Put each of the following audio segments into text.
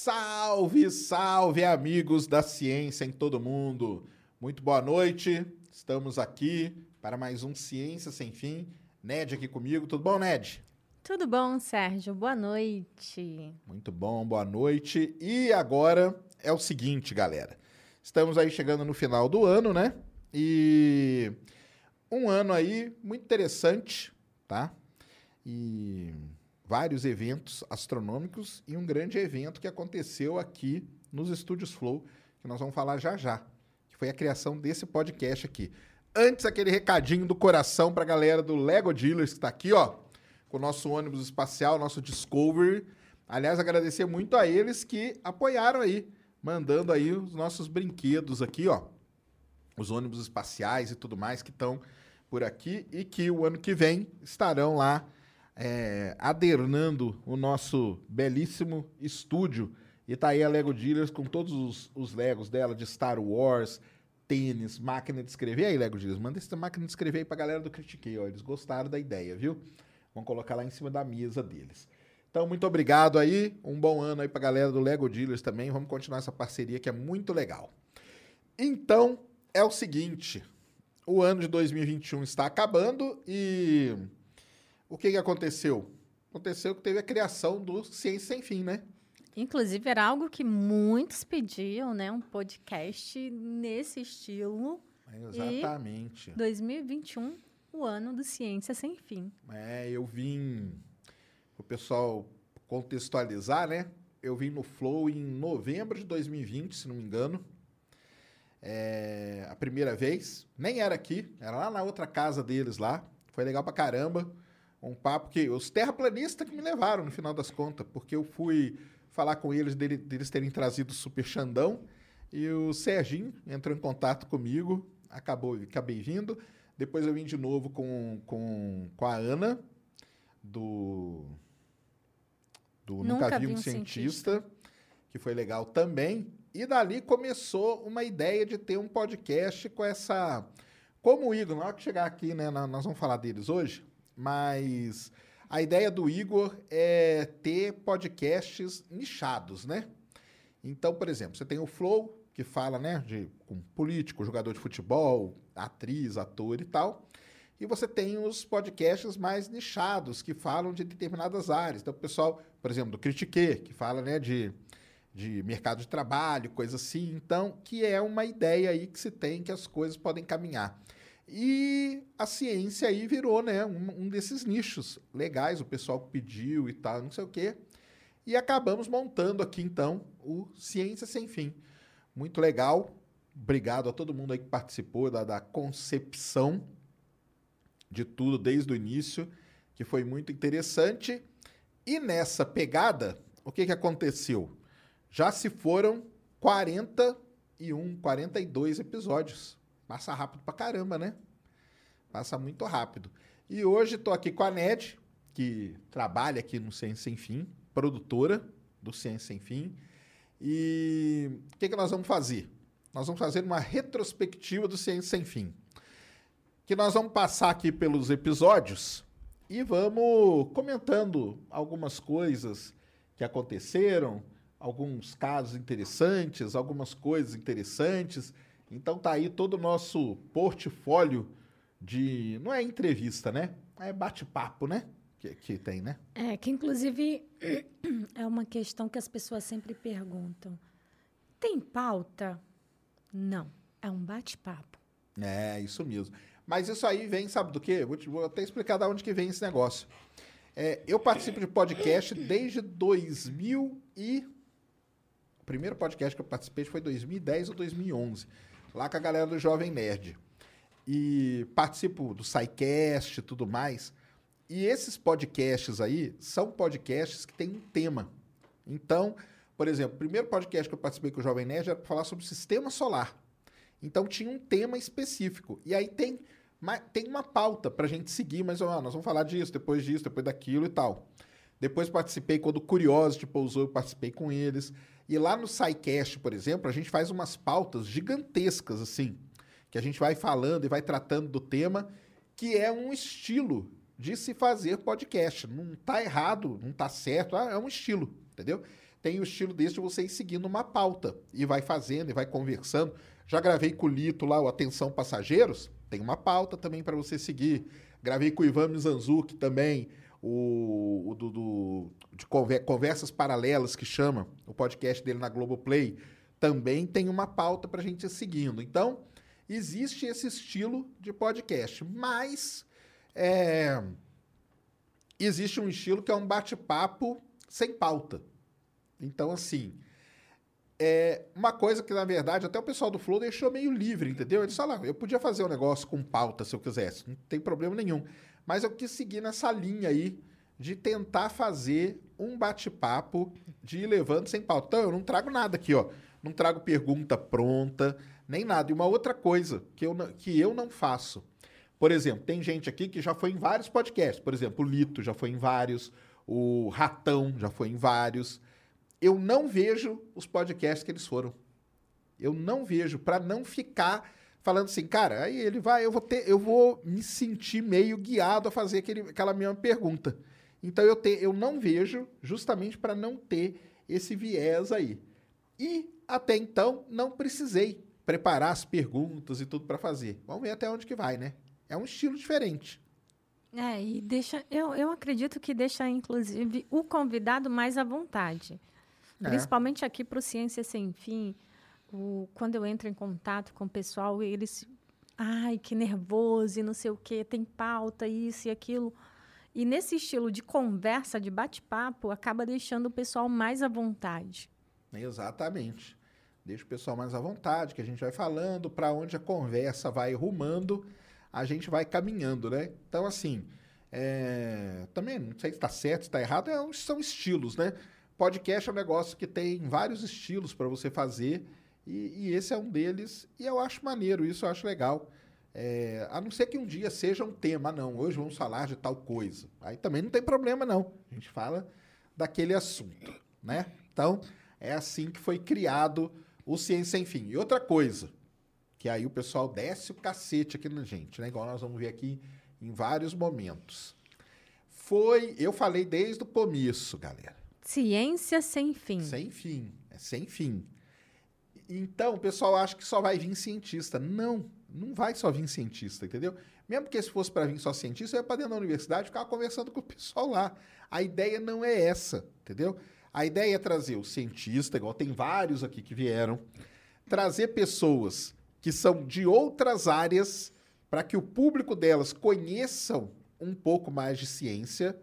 Salve, salve, amigos da ciência em todo mundo. Muito boa noite. Estamos aqui para mais um Ciência Sem Fim. Ned aqui comigo. Tudo bom, Ned? Tudo bom, Sérgio? Boa noite. Muito bom, boa noite. E agora é o seguinte, galera. Estamos aí chegando no final do ano, né? E um ano aí muito interessante, tá? E vários eventos astronômicos e um grande evento que aconteceu aqui nos estúdios Flow, que nós vamos falar já já, que foi a criação desse podcast aqui. Antes aquele recadinho do coração pra galera do Lego Dealers que tá aqui, ó, com o nosso ônibus espacial, nosso Discovery. Aliás, agradecer muito a eles que apoiaram aí, mandando aí os nossos brinquedos aqui, ó. Os ônibus espaciais e tudo mais que estão por aqui e que o ano que vem estarão lá é, adernando o nosso belíssimo estúdio. E tá aí a Lego Dealers com todos os, os Legos dela de Star Wars, tênis, máquina de escrever. E aí, Lego Dealers, manda essa máquina de escrever aí pra galera do Critiquei, ó. Eles gostaram da ideia, viu? Vamos colocar lá em cima da mesa deles. Então, muito obrigado aí. Um bom ano aí pra galera do Lego Dealers também. Vamos continuar essa parceria que é muito legal. Então, é o seguinte. O ano de 2021 está acabando e o que, que aconteceu? Aconteceu que teve a criação do Ciência Sem Fim, né? Inclusive, era algo que muitos pediam, né? Um podcast nesse estilo. Exatamente. 2021, o ano do Ciência Sem Fim. É, eu vim. O pessoal contextualizar, né? Eu vim no Flow em novembro de 2020, se não me engano. É, a primeira vez. Nem era aqui, era lá na outra casa deles lá. Foi legal pra caramba. Um papo que. Os terraplanistas que me levaram, no final das contas, porque eu fui falar com eles dele- deles terem trazido o Super Xandão. E o Serginho entrou em contato comigo, acabou, acabei vindo. Depois eu vim de novo com, com, com a Ana, do, do Nunca, Vi um, cientista, que foi legal também. E dali começou uma ideia de ter um podcast com essa. Como o Igor, na hora que chegar aqui, né, nó- nós vamos falar deles hoje, mas a ideia do Igor é ter podcasts nichados, né? Então, por exemplo, você tem o Flow, que fala, né, de com político, jogador de futebol, atriz, ator e tal. E você tem os podcasts mais nichados, que falam de determinadas áreas. Então, o pessoal, por exemplo, do Critique, que fala, né, de, de mercado de trabalho, coisa assim. Então, que é uma ideia aí que se tem que as coisas podem caminhar. E a ciência aí virou, né, um, um desses nichos legais, o pessoal pediu e tal, não sei o quê. E acabamos montando aqui, então, o Ciência Sem Fim. Muito legal. Obrigado a todo mundo aí que participou da, da concepção de tudo desde o início, que foi muito interessante. E nessa pegada, o que, que aconteceu? Já se foram 41, 42 episódios. Passa rápido pra caramba, né? Passa muito rápido. E hoje estou aqui com a Ned, que trabalha aqui no Ciência Sem Fim, produtora do Ciência Sem Fim. E o que, que nós vamos fazer? Nós vamos fazer uma retrospectiva do Ciência Sem Fim. Que nós vamos passar aqui pelos episódios e vamos comentando algumas coisas que aconteceram, alguns casos interessantes, algumas coisas interessantes. Então tá aí todo o nosso portfólio de. Não é entrevista, né? É bate-papo, né? Que, que tem, né? É, que inclusive é uma questão que as pessoas sempre perguntam. Tem pauta? Não. É um bate-papo. É, isso mesmo. Mas isso aí vem, sabe do quê? Vou, te- vou até explicar de onde que vem esse negócio. É, eu participo de podcast desde 2000 e... O primeiro podcast que eu participei foi 2010 ou 2011. Lá com a galera do Jovem Nerd. E participo do SciCast e tudo mais. E esses podcasts aí são podcasts que têm um tema. Então, por exemplo, o primeiro podcast que eu participei com o Jovem Nerd era para falar sobre o sistema solar. Então tinha um tema específico. E aí tem, tem uma pauta para a gente seguir, mas ó, nós vamos falar disso, depois disso, depois daquilo e tal. Depois participei quando o Curiosity pousou, eu participei com eles. E lá no SciCast, por exemplo, a gente faz umas pautas gigantescas, assim, que a gente vai falando e vai tratando do tema, que é um estilo de se fazer podcast. Não tá errado, não tá certo, ah, é um estilo, entendeu? Tem o estilo desse de você ir seguindo uma pauta e vai fazendo e vai conversando. Já gravei com o Lito lá, o Atenção Passageiros, tem uma pauta também para você seguir. Gravei com o Ivan Mizanzuki também, o, o do, do, de Conversas Paralelas, que chama, o podcast dele na Globoplay, também tem uma pauta para a gente ir seguindo. Então, existe esse estilo de podcast, mas é, existe um estilo que é um bate-papo sem pauta. Então, assim, é uma coisa que, na verdade, até o pessoal do Flow deixou meio livre, entendeu? Eles falaram, eu podia fazer um negócio com pauta se eu quisesse, não tem problema nenhum. Mas eu quis seguir nessa linha aí de tentar fazer um bate-papo de ir levando sem pauta. Então, eu não trago nada aqui, ó. Não trago pergunta pronta, nem nada. E uma outra coisa que eu, que eu não faço. Por exemplo, tem gente aqui que já foi em vários podcasts. Por exemplo, o Lito já foi em vários, o Ratão já foi em vários eu não vejo os podcasts que eles foram. Eu não vejo, para não ficar falando assim, cara, aí ele vai, eu vou ter, eu vou me sentir meio guiado a fazer aquele, aquela mesma pergunta. Então eu, te, eu não vejo, justamente para não ter esse viés aí. E até então não precisei preparar as perguntas e tudo para fazer. Vamos ver até onde que vai, né? É um estilo diferente. É, e deixa, eu, eu acredito que deixa, inclusive, o convidado mais à vontade. É. Principalmente aqui para o Ciência Sem Fim, o, quando eu entro em contato com o pessoal, eles. Ai, que nervoso e não sei o quê, tem pauta, isso e aquilo. E nesse estilo de conversa, de bate-papo, acaba deixando o pessoal mais à vontade. Exatamente. Deixa o pessoal mais à vontade, que a gente vai falando, para onde a conversa vai rumando, a gente vai caminhando, né? Então, assim, é... também não sei se está certo, se está errado, é, são estilos, né? Podcast é um negócio que tem vários estilos para você fazer e, e, esse é um deles. E eu acho maneiro isso, eu acho legal. É, a não ser que um dia seja um tema, não. Hoje vamos falar de tal coisa. Aí também não tem problema, não. A gente fala daquele assunto, né? Então, é assim que foi criado o Ciência Sem Fim. E outra coisa, que aí o pessoal desce o cacete aqui na gente, né? Igual nós vamos ver aqui em vários momentos. Foi, eu falei desde o começo, galera. Ciência sem fim. Sem fim. É sem fim. Então, o pessoal acha que só vai vir cientista. Não, não vai só vir cientista, entendeu? Mesmo que se fosse para vir só cientista, eu ia para dentro da universidade ficava conversando com o pessoal lá. A ideia não é essa, entendeu? A ideia é trazer o cientista, igual tem vários aqui que vieram, trazer pessoas que são de outras áreas para que o público delas conheçam um pouco mais de ciência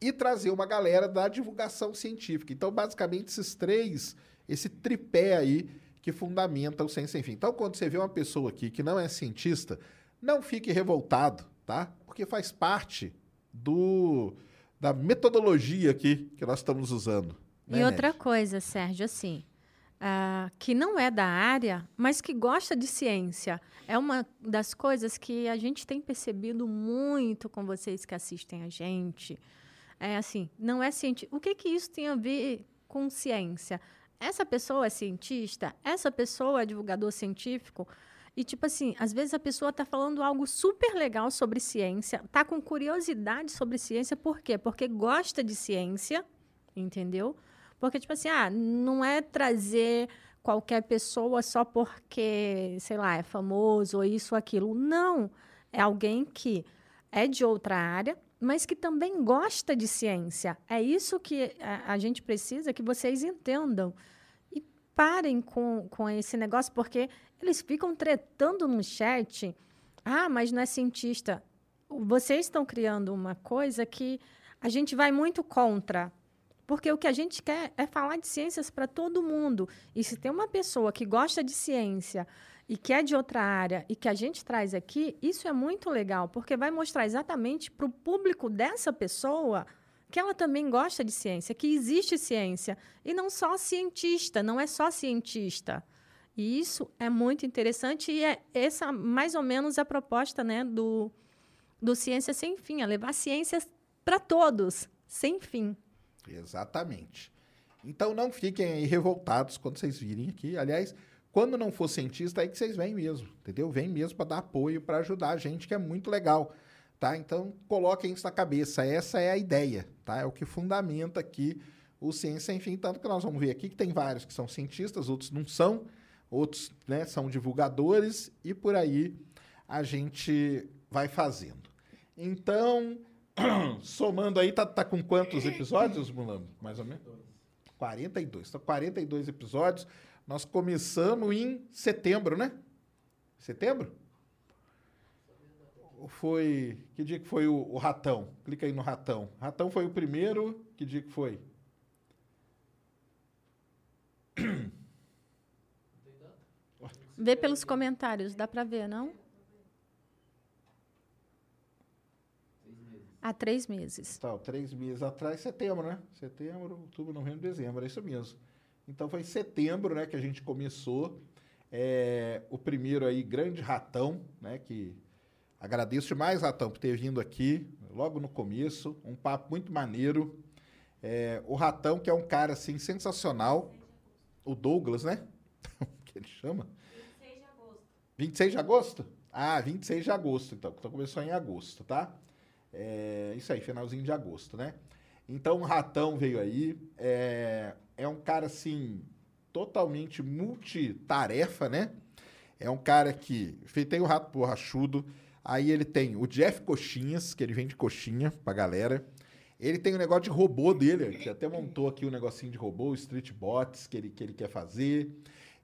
e trazer uma galera da divulgação científica. Então, basicamente, esses três, esse tripé aí que fundamenta o Ciência Sem Fim. Então, quando você vê uma pessoa aqui que não é cientista, não fique revoltado, tá? Porque faz parte do da metodologia aqui que nós estamos usando. Né, e outra coisa, Sérgio, assim, uh, que não é da área, mas que gosta de ciência. É uma das coisas que a gente tem percebido muito com vocês que assistem a gente. É assim, não é cientista. O que, que isso tem a ver com ciência? Essa pessoa é cientista? Essa pessoa é divulgador científico? E, tipo assim, às vezes a pessoa está falando algo super legal sobre ciência, está com curiosidade sobre ciência, por quê? Porque gosta de ciência, entendeu? Porque, tipo assim, ah, não é trazer qualquer pessoa só porque, sei lá, é famoso ou isso ou aquilo. Não. É alguém que é de outra área, mas que também gosta de ciência. É isso que a, a gente precisa que vocês entendam. Parem com, com esse negócio, porque eles ficam tretando no chat. Ah, mas não é cientista. Vocês estão criando uma coisa que a gente vai muito contra. Porque o que a gente quer é falar de ciências para todo mundo. E se tem uma pessoa que gosta de ciência e que é de outra área e que a gente traz aqui, isso é muito legal, porque vai mostrar exatamente para o público dessa pessoa que ela também gosta de ciência, que existe ciência. E não só cientista, não é só cientista. E isso é muito interessante e é essa mais ou menos a proposta né, do, do Ciência Sem Fim, é levar ciências para todos, sem fim. Exatamente. Então não fiquem aí revoltados quando vocês virem aqui. Aliás, quando não for cientista, é que vocês vêm mesmo, entendeu? Vem mesmo para dar apoio, para ajudar a gente, que é muito legal, tá? Então coloquem isso na cabeça. Essa é a ideia, tá? É o que fundamenta aqui o Ciência Sem Fim. Tanto que nós vamos ver aqui que tem vários que são cientistas, outros não são, outros né, são divulgadores e por aí a gente vai fazendo. Então, somando aí, tá, tá com quantos episódios, Mulambo? Mais ou menos? 42. Então, 42 episódios. Nós começamos em setembro, né? Setembro? Foi. Que dia que foi o, o Ratão? Clica aí no Ratão. Ratão foi o primeiro. Que dia que foi? Vê pelos comentários, dá para ver, não? Há três meses. Tá, três meses atrás, setembro, né? Setembro, outubro, novembro, dezembro, é isso mesmo. Então foi em setembro, né, que a gente começou é, o primeiro aí, Grande Ratão, né, que agradeço demais, Ratão, por ter vindo aqui logo no começo, um papo muito maneiro. É, o Ratão, que é um cara, assim, sensacional, o Douglas, né? que ele chama? 26 de agosto. 26 de agosto? Ah, 26 de agosto, então, então começou em agosto, tá? É, isso aí, finalzinho de agosto, né? Então o Ratão veio aí. É, é um cara assim, totalmente multitarefa, né? É um cara que tem o Rato Borrachudo. Aí ele tem o Jeff Coxinhas, que ele vende coxinha pra galera. Ele tem o negócio de robô dele, que até montou aqui um negocinho de robô, o Street Bots, que ele, que ele quer fazer.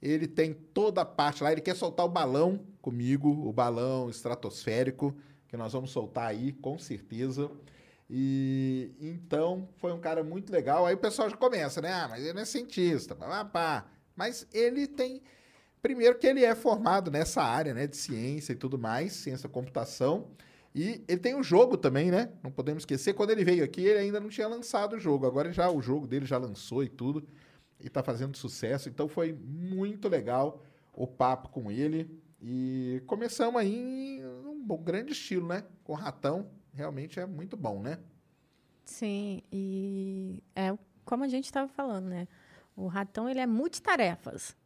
Ele tem toda a parte lá, ele quer soltar o balão comigo, o balão estratosférico que nós vamos soltar aí, com certeza. E então foi um cara muito legal. Aí o pessoal já começa, né? Ah, mas ele não é cientista, pá, pá. Mas ele tem. Primeiro que ele é formado nessa área, né? De ciência e tudo mais, ciência da computação. E ele tem um jogo também, né? Não podemos esquecer. Quando ele veio aqui, ele ainda não tinha lançado o jogo. Agora já o jogo dele já lançou e tudo. E tá fazendo sucesso. Então foi muito legal o papo com ele. E começamos aí um bom, grande estilo, né? Com ratão, realmente é muito bom, né? Sim, e é como a gente estava falando, né? O ratão ele é multitarefas.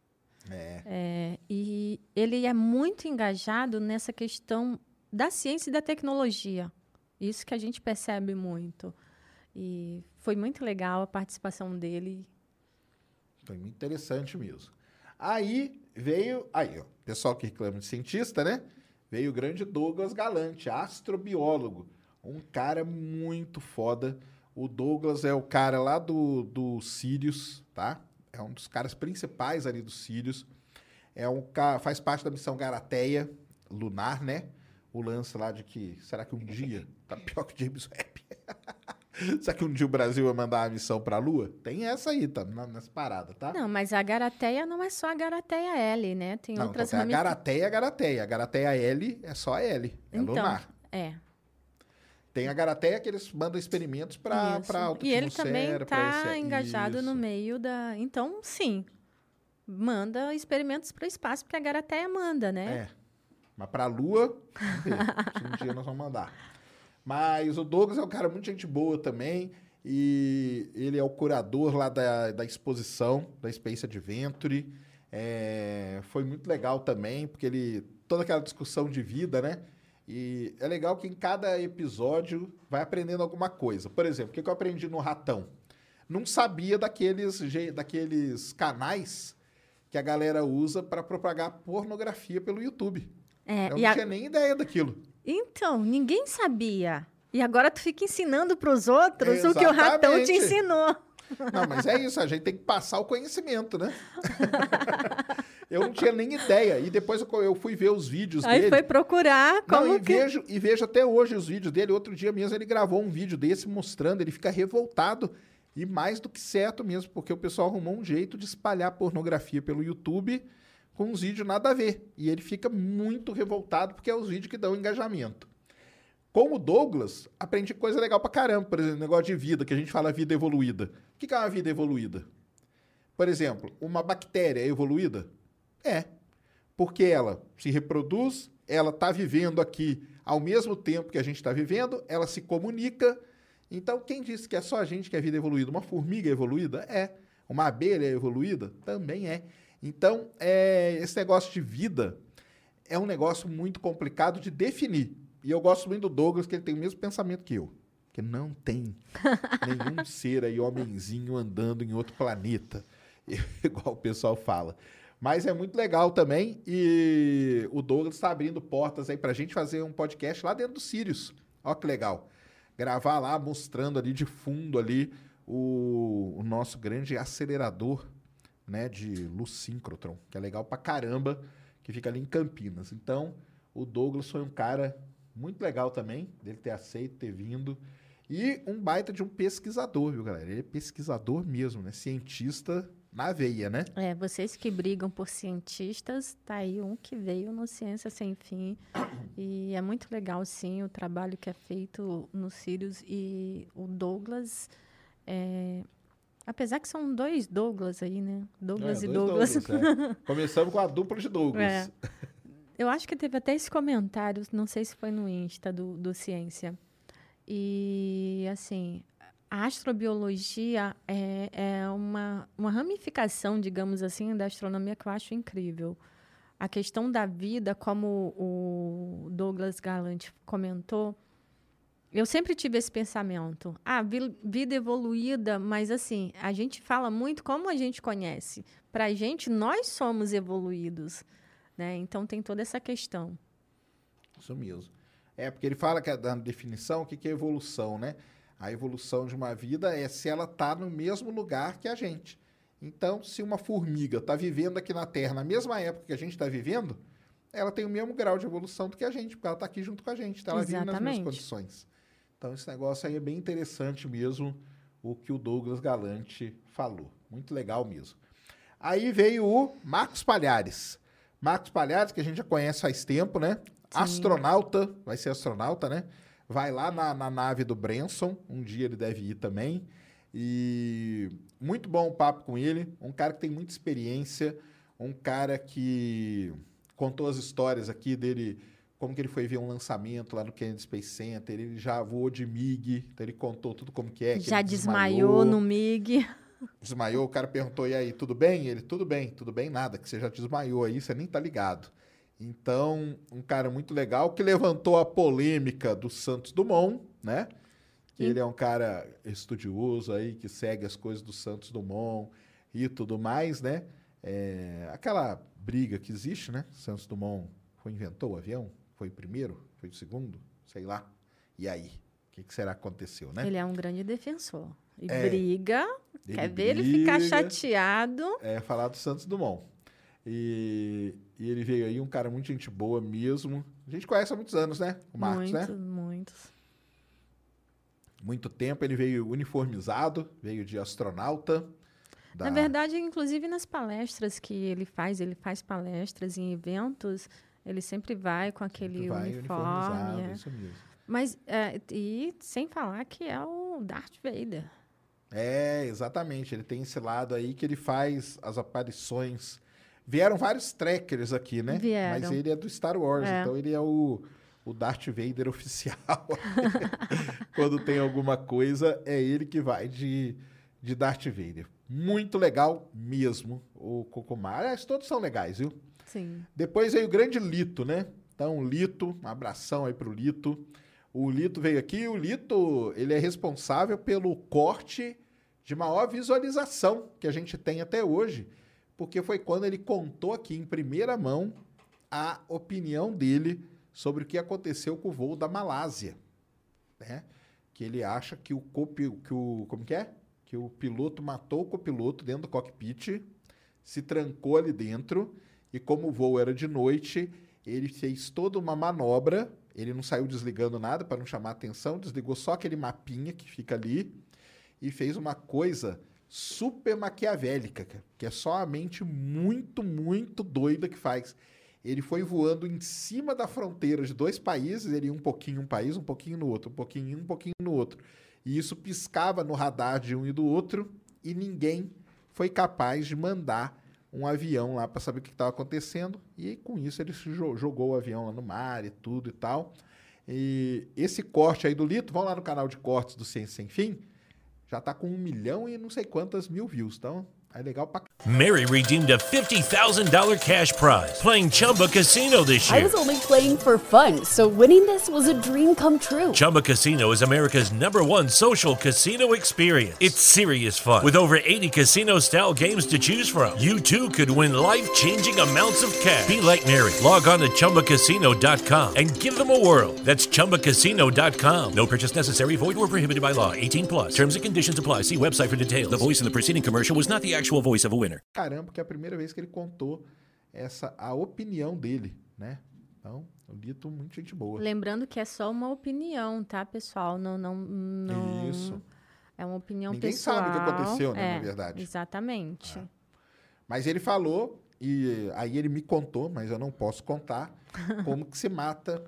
É. é. E ele é muito engajado nessa questão da ciência e da tecnologia. Isso que a gente percebe muito. E foi muito legal a participação dele. Foi muito interessante mesmo. Aí veio. Aí, ó. Pessoal que reclama de cientista, né? Veio o grande Douglas Galante, astrobiólogo. Um cara muito foda. O Douglas é o cara lá do, do Sirius, tá? É um dos caras principais ali do Sirius. É um faz parte da missão Garateia lunar, né? O lance lá de que será que um dia tá pior que James Webb? Será que um dia o Brasil vai mandar a missão para a Lua? Tem essa aí, tá? Nessa parada, tá? Não, mas a Garateia não é só a Garateia L, né? Tem não, outras então, A Garateia, a Garateia. A Garateia L é só a L. É então, lunar. É. Tem a Garateia que eles mandam experimentos para a E ele também está engajado Isso. no meio da. Então, sim. Manda experimentos para o espaço, porque a Garateia manda, né? É. Mas para a Lua, um dia nós vamos mandar. Mas o Douglas é um cara muito gente boa também. E ele é o curador lá da, da exposição da Space Adventure. É, foi muito legal também, porque ele. toda aquela discussão de vida, né? E é legal que em cada episódio vai aprendendo alguma coisa. Por exemplo, o que eu aprendi no Ratão? Não sabia daqueles, daqueles canais que a galera usa para propagar pornografia pelo YouTube. É, eu não tinha nem ideia daquilo. Então, ninguém sabia. E agora tu fica ensinando para os outros Exatamente. o que o ratão te ensinou. Não, mas é isso, a gente tem que passar o conhecimento, né? Eu não tinha nem ideia. E depois eu, eu fui ver os vídeos Aí dele. foi procurar como Não, e, que... vejo, e vejo até hoje os vídeos dele. Outro dia mesmo ele gravou um vídeo desse mostrando, ele fica revoltado. E mais do que certo mesmo, porque o pessoal arrumou um jeito de espalhar pornografia pelo YouTube com uns vídeos nada a ver. E ele fica muito revoltado porque é os vídeos que dão engajamento. Com o Douglas, aprendi coisa legal pra caramba. Por exemplo, negócio de vida, que a gente fala vida evoluída. O que é uma vida evoluída? Por exemplo, uma bactéria é evoluída? É. Porque ela se reproduz, ela está vivendo aqui ao mesmo tempo que a gente está vivendo, ela se comunica. Então, quem disse que é só a gente que é vida evoluída? Uma formiga é evoluída? É. Uma abelha é evoluída? Também é. Então, é, esse negócio de vida é um negócio muito complicado de definir. E eu gosto muito do Douglas, que ele tem o mesmo pensamento que eu. Que não tem nenhum ser aí, homenzinho, andando em outro planeta. Igual o pessoal fala. Mas é muito legal também. E o Douglas está abrindo portas aí para a gente fazer um podcast lá dentro do Sirius. Ó que legal. Gravar lá, mostrando ali de fundo ali o, o nosso grande acelerador né, de luz síncrotron, que é legal pra caramba, que fica ali em Campinas. Então, o Douglas foi um cara muito legal também, dele ter aceito, ter vindo. E um baita de um pesquisador, viu, galera? Ele é pesquisador mesmo, né? Cientista na veia, né? É, vocês que brigam por cientistas, tá aí um que veio no Ciência Sem Fim. E é muito legal, sim, o trabalho que é feito no Sirius. E o Douglas, é, apesar que são dois Douglas aí, né? Douglas É, e Douglas. Douglas, é. Começamos com a dupla de Douglas. É. Eu acho que teve até esse comentário, não sei se foi no Insta do, do Ciência. E, assim, a astrobiologia é, é uma, uma ramificação, digamos assim, da astronomia que eu acho incrível. A questão da vida, como o Douglas Galante comentou, eu sempre tive esse pensamento. Ah, vi- vida evoluída, mas assim, a gente fala muito como a gente conhece. Para a gente, nós somos evoluídos. Né? Então tem toda essa questão. Isso mesmo. É, porque ele fala que é da definição, o que que é evolução, né? A evolução de uma vida é se ela está no mesmo lugar que a gente. Então, se uma formiga está vivendo aqui na Terra na mesma época que a gente está vivendo, ela tem o mesmo grau de evolução do que a gente, porque ela está aqui junto com a gente, tá? ela vive nas Exatamente. mesmas condições. Então, esse negócio aí é bem interessante mesmo, o que o Douglas Galante falou. Muito legal mesmo. Aí veio o Marcos Palhares. Marcos Palhares, que a gente já conhece faz tempo, né? Astronauta, vai ser astronauta, né? Vai lá na, na nave do Branson, um dia ele deve ir também. E muito bom o papo com ele, um cara que tem muita experiência, um cara que contou as histórias aqui dele, como que ele foi ver um lançamento lá no Kennedy Space Center, ele já voou de MiG, então ele contou tudo como que é. que Já ele desmaiou no MIG. Desmaiou, o cara perguntou, e aí, tudo bem? Ele, tudo bem, tudo bem, nada, que você já desmaiou aí, você nem tá ligado. Então, um cara muito legal que levantou a polêmica do Santos Dumont, né? Que ele é um cara estudioso aí, que segue as coisas do Santos Dumont e tudo mais, né? É, aquela briga que existe, né? Santos Dumont foi inventou o avião? Foi o primeiro? Foi o segundo? Sei lá. E aí? O que, que será que aconteceu, né? Ele é um grande defensor. E É. briga. Quer ver ele ficar briga. chateado. é, falar do Santos Dumont. E, e ele veio aí, um cara muito gente boa mesmo. A gente conhece há muitos anos, né? O Marcos, muitos, né? muitos. Muito tempo. Ele veio uniformizado, veio de astronauta. da- Na verdade, inclusive nas palestras que ele faz, ele faz palestras em eventos, ele sempre vai com aquele vai uniforme. uniformizado, é. isso mesmo. Mas, é, e sem falar que é o Darth Vader. É, exatamente. Ele tem esse lado aí que ele faz as aparições. Vieram vários trackers aqui, né? Vieram. Mas ele é do Star Wars, É. então ele é o, o Darth Vader oficial. Quando tem alguma coisa, é ele que vai de, de Darth Vader. Muito legal mesmo, o Cocomar. Aliás, todos são legais, viu? Sim. Depois veio o grande Lito, né? Então, Lito, um abração aí pro Lito. O Lito veio aqui. O Lito, ele é responsável pelo corte de maior visualização que a gente tem até hoje, porque foi quando ele contou aqui em primeira mão a opinião dele sobre o que aconteceu com o voo da Malásia, né? Que ele acha que o copi, que o como que é? Que o piloto matou o copiloto dentro do cockpit, se trancou ali dentro E como o voo era de noite, ele fez toda uma manobra. Ele não saiu desligando nada para não chamar atenção, desligou só aquele mapinha que fica ali e fez uma coisa super maquiavélica, que é só a mente muito, muito doida que faz. Ele foi voando em cima da fronteira de dois países, ele ia um pouquinho um país, um pouquinho no outro, um pouquinho um pouquinho no outro. E isso piscava no radar de um e do outro, e ninguém foi capaz de mandar um avião lá para saber o que estava acontecendo. E com isso ele jogou o avião lá no mar e tudo e tal. E esse corte aí do Lito, vão lá no canal de cortes do Ciência Sem Fim, já tá com um milhão e não sei quantas mil views. Então, É Mary redeemed a $50,000 cash prize playing Chumba Casino this year. I was only playing for fun, so winning this was a dream come true. Chumba Casino is America's number one social casino experience. It's serious fun. With over 80 casino style games to choose from, you too could win life changing amounts of cash. Be like Mary. Log on to chumbacasino.com and give them a whirl. That's chumbacasino.com. No purchase necessary, void or prohibited by law. 18 plus. Terms and conditions apply. See website for details. The voice in the preceding commercial was not the actual voice of a winner. caramba, que é a primeira vez que ele contou essa a opinião dele, né? Então, o Lito, muito gente boa. Lembrando que é só uma opinião, tá, pessoal? Não, não, não Isso. É uma opinião Ninguém pessoal. sabe o que aconteceu, né, na É, verdade. Exatamente. Mas ele falou, e aí ele me contou, mas eu não posso contar, como que se mata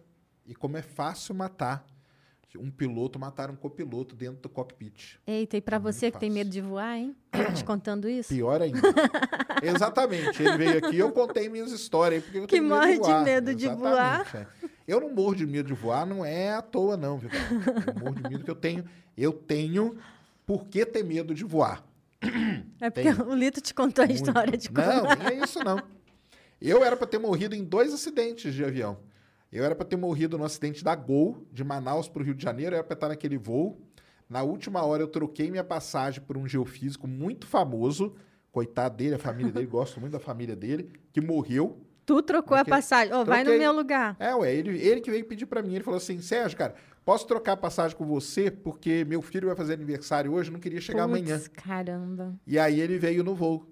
e como é fácil matar um piloto, matar um copiloto dentro do cockpit. Eita, e pra É você que tem medo de voar, hein? Tô te contando isso? Pior ainda. Exatamente. Ele veio aqui e eu contei minhas histórias. Porque eu Que tenho medo morre de voar. medo de Exatamente, é. Eu não morro de medo de voar, não é à toa, não, viu? Eu morro de medo que eu tenho. Eu tenho por que ter medo de voar. É porque Tem. o Lito te contou a Muito. história de como. Não, nem é isso não. Eu era para ter morrido em dois acidentes de avião. Eu era para ter morrido no acidente da Gol, de Manaus para o Rio de Janeiro, eu era para estar naquele voo. Na última hora eu troquei minha passagem por um geofísico muito famoso, coitado dele, a família dele, gosto muito da família dele, que morreu. Tu trocou a passagem. Ó, vai no meu lugar. É, ué, ele, ele que veio pedir para mim, ele falou assim, Sérgio, cara, posso trocar a passagem com você, porque meu filho vai fazer aniversário hoje, não queria chegar Puts, amanhã. Caramba. E aí ele veio no voo.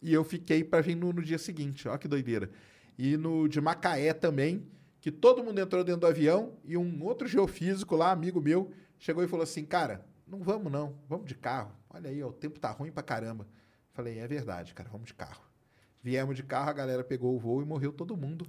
E eu fiquei para vir no, no dia seguinte. Olha que doideira. E no de Macaé também, que todo mundo entrou dentro do avião e um outro geofísico lá, amigo meu, chegou e falou assim: "Cara, não vamos não, vamos de carro. Olha aí, ó, o tempo tá ruim pra caramba". Falei: "É verdade, cara, vamos de carro". Viemos de carro, a galera pegou o voo e morreu todo mundo.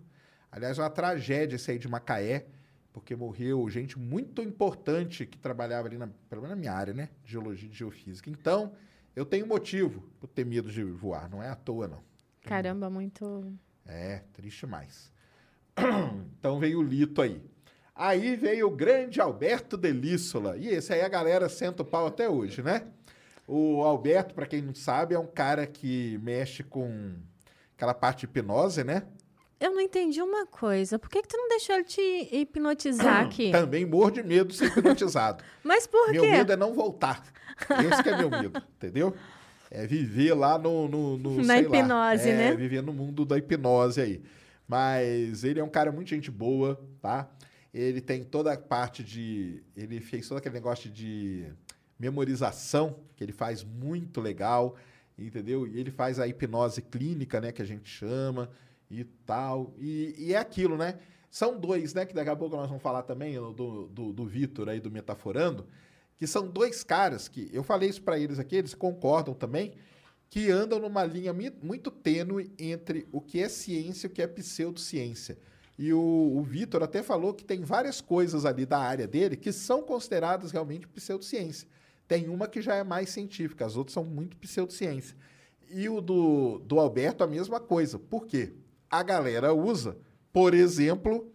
Aliás, é uma tragédia esse aí de Macaé, porque morreu gente muito importante que trabalhava ali, na, pelo menos na minha área, né? de Geologia e de geofísica. Então, eu tenho motivo por ter medo de voar, não é à toa, não. Caramba, muito. É, triste mais. então veio o Lito aí. Aí veio o grande Alberto Delíssola. E esse aí a galera senta o pau até hoje, né? O Alberto, para quem não sabe, é um cara que mexe com aquela parte de hipnose, né? Eu não entendi uma coisa. Por que, que tu não deixou ele te hipnotizar aqui? Também morro de medo de ser hipnotizado. Mas por meu quê? medo é não voltar. Esse que é meu medo, entendeu? É viver lá no... no, no, Na sei lá, hipnose, é, né? viver no mundo da hipnose aí. Mas ele é um cara muito gente boa, tá? Ele tem toda a parte de... Ele fez todo aquele negócio de memorização, que ele faz muito legal, entendeu? E ele faz a hipnose clínica, né? Que a gente chama e tal. E, e é aquilo, né? São dois, né? Que daqui a pouco nós vamos falar também do, do, do Vitor aí, do Metaforando, que são dois caras que eu falei isso para eles aqui, eles concordam também, que andam numa linha muito tênue entre o que é ciência e o que é pseudociência. E o, o Vitor até falou que tem várias coisas ali da área dele que são consideradas realmente pseudociência. Tem uma que já é mais científica, as outras são muito pseudociência. E o do, do Alberto, a mesma coisa. Por quê? A galera usa, por exemplo,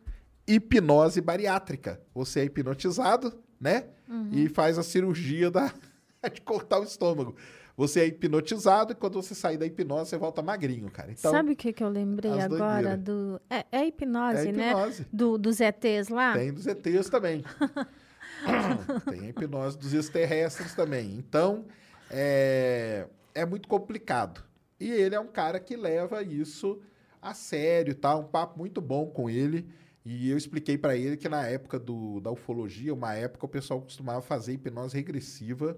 hipnose bariátrica. Você é hipnotizado, né? E faz a cirurgia da, de cortar o estômago. Você é hipnotizado e quando você sair da hipnose, você volta magrinho, cara. Então, Sabe o que, que eu lembrei agora doideiras. do. É, é hipnose, É né? hipnose. Do, dos ETs lá? Tem dos ETs também. Tem a hipnose dos extraterrestres também. Então, é, é muito complicado. E ele é um cara que leva isso a sério, tá? Um papo muito bom com ele. E eu expliquei para ele que na época do, da ufologia, uma época o pessoal costumava fazer hipnose regressiva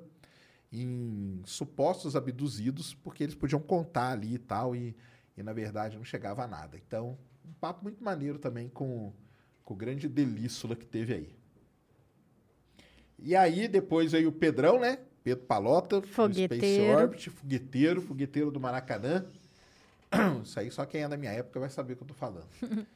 em supostos abduzidos, porque eles podiam contar ali e tal, e, e na verdade não chegava a nada. Então, um papo muito maneiro também com, com o grande Delíssula que teve aí. E aí, depois veio o Pedrão, né? Pedro Palota, do Space Fogueteiro. Orbit, fogueteiro, fogueteiro do Maracanã. Isso aí só quem é da minha época vai saber o que eu tô falando.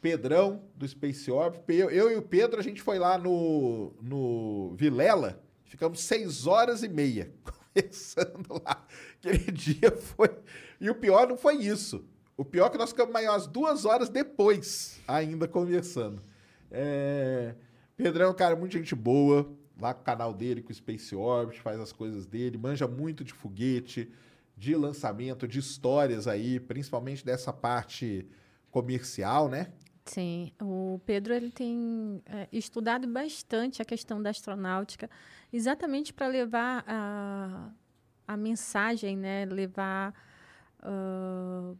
Pedrão, do Space Orbit. Eu, eu e o Pedro, a gente foi lá no, no Vilela, ficamos seis horas e meia conversando lá. Aquele dia foi... E o pior não foi isso. O pior é que nós ficamos mais duas horas depois ainda conversando. É... Pedrão é cara muito gente boa, lá com o canal dele, com o Space Orbit, faz as coisas dele, manja muito de foguete, de lançamento, de histórias aí, principalmente dessa parte comercial, né? Sim, o Pedro ele tem é, estudado bastante a questão da astronáutica, exatamente para levar a, a mensagem, né? Levar ah,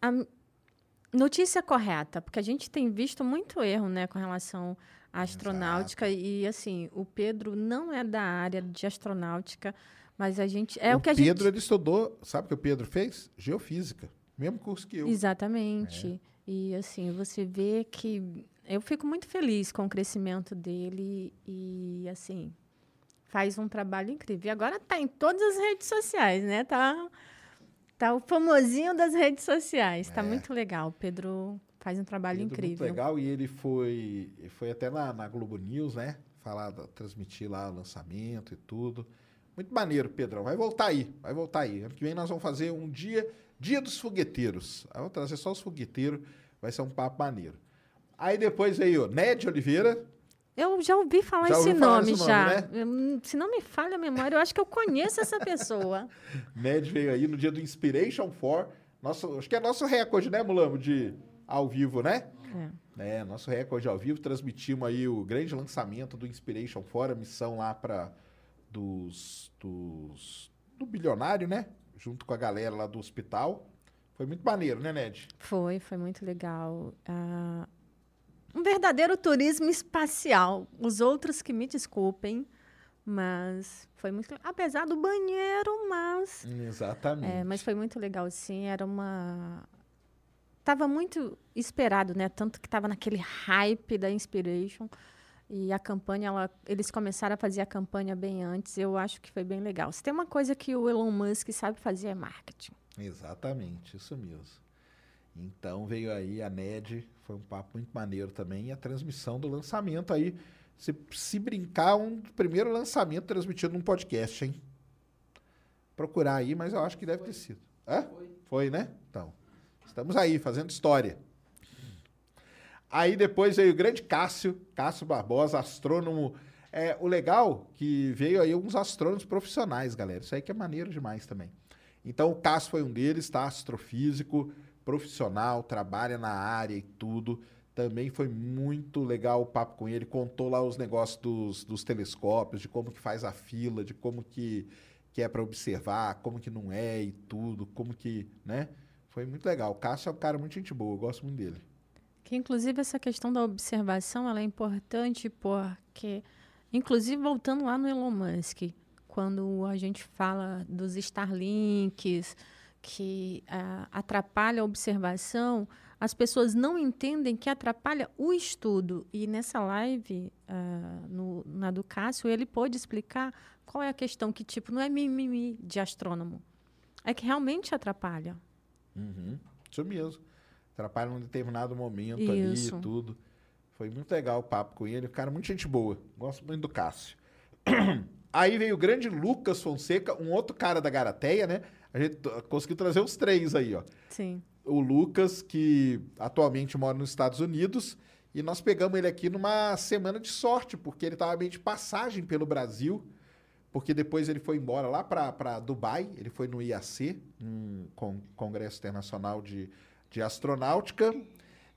a notícia correta, porque a gente tem visto muito erro, né, com relação à astronáutica e assim, o Pedro não é da área de astronáutica, mas a gente é o, que a Pedro, gente ele estudou, sabe o que o Pedro fez? Geofísica. Mesmo curso que eu. Exatamente. E assim, você vê que eu fico muito feliz com o crescimento dele e assim, faz um trabalho incrível. E agora tá em todas as redes sociais, né? Tá tá o famosinho das redes sociais. Tá muito legal. O Pedro faz um trabalho Pedro, incrível. Muito legal. E ele foi, foi até na, na Globo News, né? Falar, transmitir lá o lançamento e tudo. Muito maneiro, Pedrão. Vai voltar aí, vai voltar aí. Ano que vem nós vamos fazer um dia, dia dos fogueteiros. Aí eu vou trazer só os fogueteiros, vai ser um papo maneiro. Aí depois veio Ned Oliveira, Eu já ouvi falar Já esse ouviu falar nome esse nome, já. né? Se não me falha a memória, eu acho que eu conheço essa pessoa. Ned veio aí no dia do Inspiration 4. Nosso, acho que é nosso recorde, né, Mulamo? De ao vivo, né? É. É, nosso recorde ao vivo. Transmitimos aí o grande lançamento do Inspiration 4, a missão lá para dos, dos. do bilionário, né? Junto com a galera lá do hospital. Foi muito maneiro, né, Ned? Foi, foi muito legal. Ah, um verdadeiro turismo espacial. Os outros que me desculpem, mas foi muito. Apesar do banheiro, mas. Exatamente. É, mas foi muito legal, sim. Era uma. Tava muito esperado, né? Tanto que tava naquele hype da Inspiration. E a campanha, ela, eles começaram a fazer a campanha bem antes. Eu acho que foi bem legal. Se tem uma coisa que o Elon Musk sabe fazer é marketing. Exatamente, isso mesmo. Então veio aí a NED, foi um papo muito maneiro também, e a transmissão do lançamento aí. Se, se brincar, um primeiro lançamento transmitido num podcast, hein? Procurar aí, mas eu acho que deve ter sido. Hã? Foi. Foi, né? Então, estamos aí, fazendo história. Aí depois veio o grande Cássio, Cássio Barbosa, astrônomo. É, o legal que veio aí uns astrônomos profissionais, galera. Isso aí que é maneiro demais também. Então o Cássio foi um deles, tá? Astrofísico, profissional, trabalha na área e tudo. Também foi muito legal o papo com ele. Contou lá os negócios dos, dos telescópios, de como que faz a fila, de como que, que é para observar, como que não é e tudo, como que, né? Foi muito legal. O Cássio é um cara muito gente boa, eu gosto muito dele. Que inclusive essa questão da observação ela é importante porque, inclusive voltando lá no Elon Musk, quando a gente fala dos Starlinks que ah, atrapalha a observação, as pessoas não entendem que atrapalha o estudo. E nessa live, ah, no, na do Cássio, ele pôde explicar qual é a questão que, tipo, não é mimimi de astrônomo. É que realmente atrapalha. Uhum, isso mesmo. Atrapalha num determinado momento Isso. ali e tudo. Foi muito legal o papo com ele. O cara, muito gente boa. Gosto muito do Cássio. Aí veio o grande Lucas Fonseca, um outro cara da Garateia, né? A gente conseguiu trazer os três aí, ó. Sim. O Lucas, que atualmente mora nos Estados Unidos, e nós pegamos ele aqui numa semana de sorte, porque ele estava meio de passagem pelo Brasil, porque depois ele foi embora lá para Dubai, ele foi no IAC, um con- Congresso Internacional de, de Astronáutica,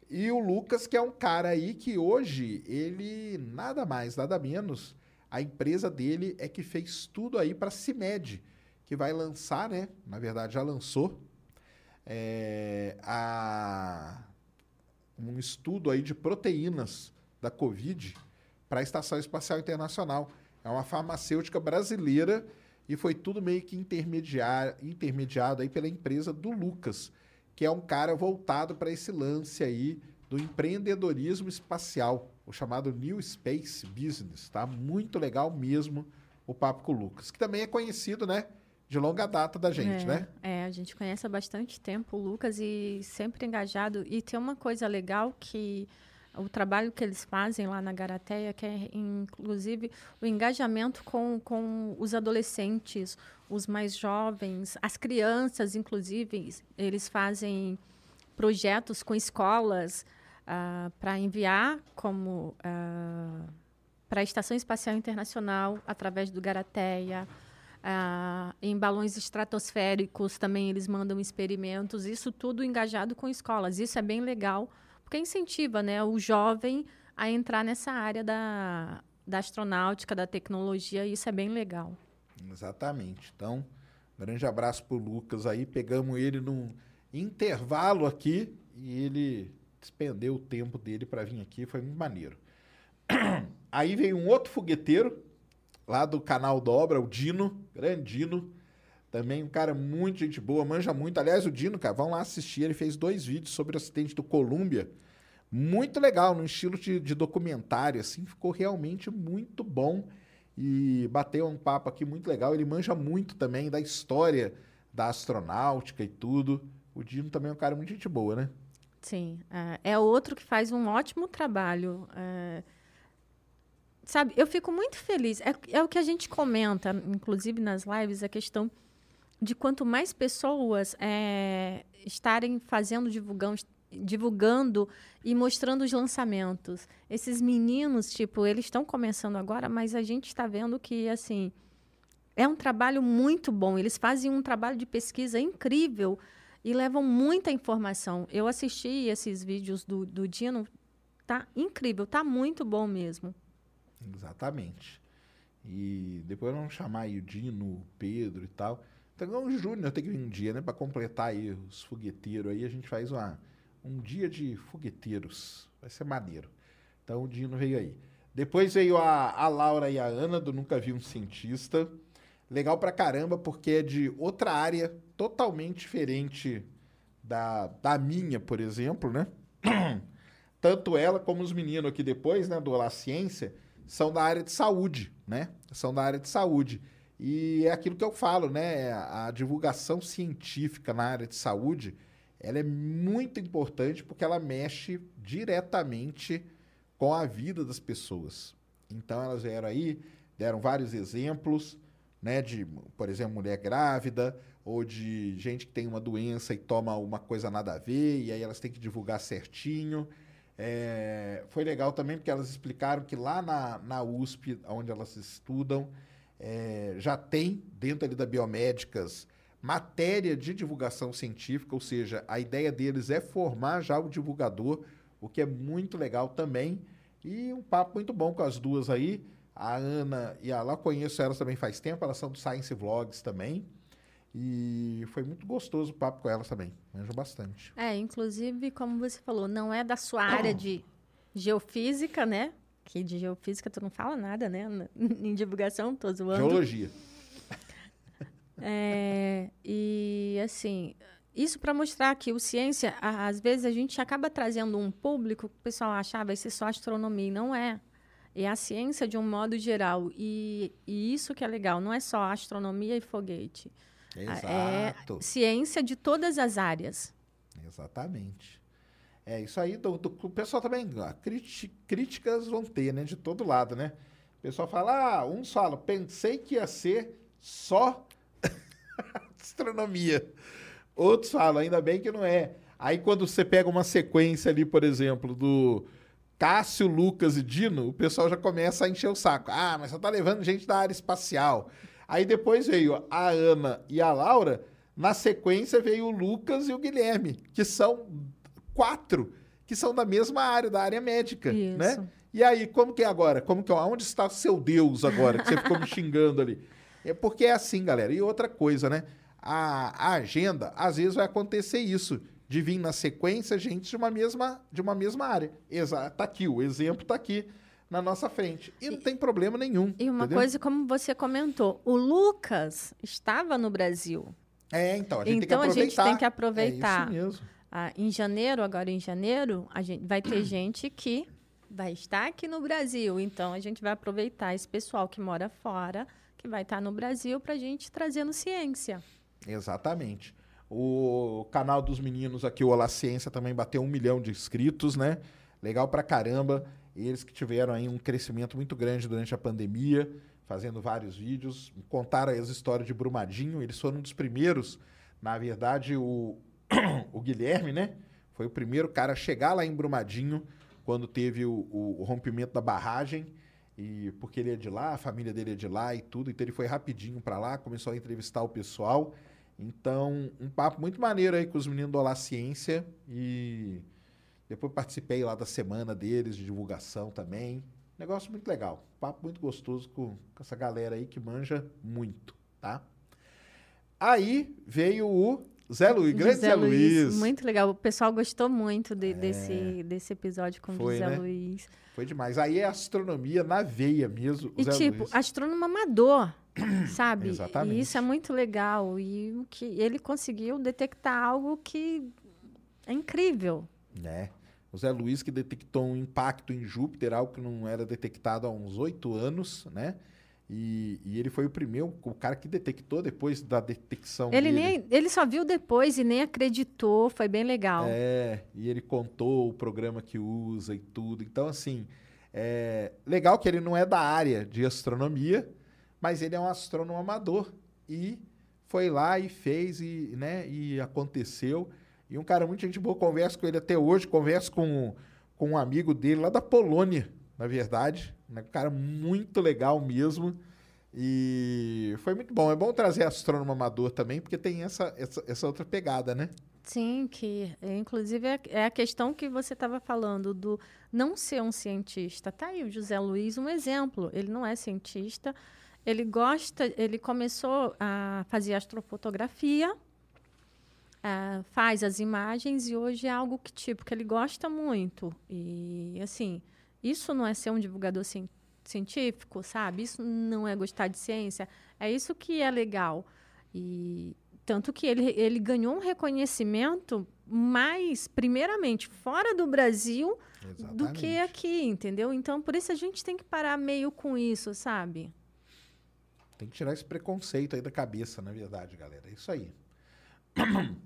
e o Lucas, que é um cara aí que hoje, ele nada mais, nada menos, a empresa dele é que fez tudo aí para a CIMED, que vai lançar, né? Na verdade, já lançou é, a- um estudo aí de proteínas da Covid para a Estação Espacial Internacional. É uma farmacêutica brasileira e foi tudo meio que intermediado aí pela empresa do Lucas, que é um cara voltado para esse lance aí do empreendedorismo espacial, o chamado New Space Business, tá? Muito legal mesmo o papo com o Lucas, que também é conhecido, né? De longa data da gente, é, né? É, a gente conhece há bastante tempo o Lucas e sempre engajado. E tem uma coisa legal que o trabalho que eles fazem lá na Garateia, que é inclusive o engajamento com, com os adolescentes, os mais jovens, as crianças, inclusive, eles fazem projetos com escolas uh, ah, para enviar como uh, para a Estação Espacial Internacional através do Garateia. Uh, em balões estratosféricos também eles mandam experimentos, isso tudo engajado com escolas. Isso é bem legal porque incentiva né, o jovem a entrar nessa área da, da astronáutica, da tecnologia, e isso é bem legal. Exatamente. Então, grande abraço para o Lucas aí. Pegamos ele num intervalo aqui e ele despendeu o tempo dele para vir aqui, foi muito maneiro. Aí veio um outro fogueteiro, lá do canal Dobra, o Dino, grande Dino. Também um cara muito gente boa, manja muito. Aliás, o Dino, cara, vão lá assistir. Ele fez dois vídeos sobre o acidente do Colômbia. Muito legal, no estilo de, de documentário, assim. Ficou realmente muito bom. E bateu um papo aqui muito legal. Ele manja muito também da história da astronáutica e tudo. O Dino também é um cara muito gente boa, né? Sim. É, é outro que faz um ótimo trabalho. É sabe, eu fico muito feliz. É, é o que a gente comenta, inclusive nas lives, a questão de quanto mais pessoas é, estarem fazendo divulgão, divulgando e mostrando os lançamentos. Esses meninos, tipo, eles estão começando agora, mas a gente está vendo que, assim, é um trabalho muito bom. Eles fazem um trabalho de pesquisa incrível e levam muita informação. Eu assisti esses vídeos do, do Dino, tá incrível, tá muito bom mesmo. Exatamente. E depois vamos chamar aí o Dino, o Pedro e tal. Então, o Júnior tem que vir um dia, né? Para completar aí os fogueteiros aí, a gente faz uma, um dia de fogueteiros. Vai ser maneiro. Então, o Dino veio aí. Depois veio a, a Laura e a Ana, do Nunca Vi um Cientista. Legal pra caramba, porque é de outra área totalmente diferente da, da minha, por exemplo, né? Tanto ela como os meninos aqui depois, né, do La Ciência, são da área de saúde, né? São da área de saúde. E é aquilo que eu falo, né? A divulgação científica na área de saúde, ela é muito importante porque ela mexe diretamente com a vida das pessoas. Então elas vieram aí, deram vários exemplos, né, de, por exemplo, mulher grávida ou de gente que tem uma doença e toma uma coisa nada a ver e aí elas têm que divulgar certinho. É, foi legal também porque elas explicaram que lá na, na USP, onde elas estudam, é, já tem dentro ali da Biomédicas matéria de divulgação científica, ou seja, a ideia deles é formar já o divulgador, o que é muito legal também. E um papo muito bom com as duas aí. A Ana e a Lá, conheço elas também faz tempo, elas são do Science Vlogs também. E foi muito gostoso o papo com elas também. Manjo bastante. É, inclusive, como você falou, não é da sua área de geofísica, né? Que de geofísica tu não fala nada, né? em divulgação, tô zoando. Geologia. É, e assim, isso para mostrar que o ciência, às vezes a gente acaba trazendo um público que o pessoal achava ah, vai ser só astronomia, e não é. É a ciência de um modo geral. E, e isso que é legal, não é só astronomia e foguete. É Exato. É ciência de todas as áreas. Exatamente. É, isso aí, do, do, o pessoal também, críticas vão ter, né? De todo lado, né? O pessoal fala, ah, uns falam, pensei que ia ser só astronomia. Outros falam, ainda bem que não é. Aí quando você pega uma sequência ali, por exemplo, do Cássio, Lucas e Dino, o pessoal já começa a encher o saco. Ah, mas você tá levando gente da área espacial. Aí depois veio a Ana e a Laura, na sequência veio o Lucas e o Guilherme, que são quatro que são da mesma área, da área médica, Isso. né? E aí, como que é agora? Como que é? Onde está o seu Deus agora, que você ficou me xingando ali? É porque é assim, galera. E outra coisa, né? A, a agenda, às vezes vai acontecer isso, de vir na sequência gente de uma mesma, de uma mesma área. Exato, tá aqui, o exemplo tá aqui. na nossa frente. E não tem problema nenhum. E uma entendeu? coisa, como você comentou, o Lucas estava no Brasil. É, então, a gente Então, a tem que gente aproveitar. tem que aproveitar. É isso mesmo. Ah, em janeiro, agora em janeiro, a gente vai ter gente que vai estar aqui no Brasil. Então, a gente vai aproveitar esse pessoal que mora fora, que vai estar no Brasil, para a gente trazendo ciência. Exatamente. O canal dos meninos aqui, o Olá Ciência, também bateu um milhão de inscritos, né? Legal pra caramba. Eles que tiveram aí um crescimento muito grande durante a pandemia, fazendo vários vídeos. Contaram aí as histórias de Brumadinho. Eles foram um dos primeiros, na verdade, o, o Guilherme, né? Foi o primeiro cara a chegar lá em Brumadinho quando teve o, o- o rompimento da barragem. E porque ele é de lá, a família dele é de lá e tudo, então ele foi rapidinho pra lá, começou a entrevistar o pessoal. Então, um papo muito maneiro aí com os meninos do Olá Ciência e depois participei lá da semana deles de divulgação também. Negócio muito legal, papo muito gostoso com, com essa galera aí que manja muito, tá? Aí veio o Zé Luiz, grande José Zé Luiz. Muito legal. O pessoal gostou muito de- desse, desse episódio com o José né? Luiz. Foi demais. Aí é astronomia na veia mesmo, E Zé tipo, Luiz. astrônomo amador, sabe? Exatamente. E isso é muito legal. E o que ele conseguiu detectar algo que é incrível. né? O Zé Luiz que detectou um impacto em Júpiter, algo que não era detectado há uns oito anos, né? E, e ele foi o primeiro, o cara que detectou depois da detecção Ele, dele. nem, ele só viu depois e nem acreditou. Foi bem legal. É, e ele contou o programa que usa e tudo. Então, assim, é legal que ele não é da área de astronomia, mas ele é um astrônomo amador. E foi lá e fez, e, né, e aconteceu. E um cara muito gente boa, converso com ele até hoje, converso com, com um amigo dele lá da Polônia, na verdade. Né, Um cara muito legal mesmo. E foi muito bom. É bom trazer astrônomo amador também, porque tem essa, essa, essa outra pegada, né? Sim, que é, inclusive é, é a questão que você estava falando do não ser um cientista. Tá aí o José Luiz, um exemplo. Ele não é cientista, ele gosta, ele começou a fazer astrofotografia, faz as imagens e hoje é algo que tipo que ele gosta muito. E assim, isso não é ser um divulgador cien- científico, sabe? Isso não é gostar de ciência. É isso que é legal. E tanto que ele, ele ganhou um reconhecimento mais, primeiramente, fora do Brasil do que Exatamente. aqui, entendeu? Então, por isso a gente tem que parar meio com isso, sabe? Tem que tirar esse preconceito aí da cabeça, na verdade, galera. É isso aí.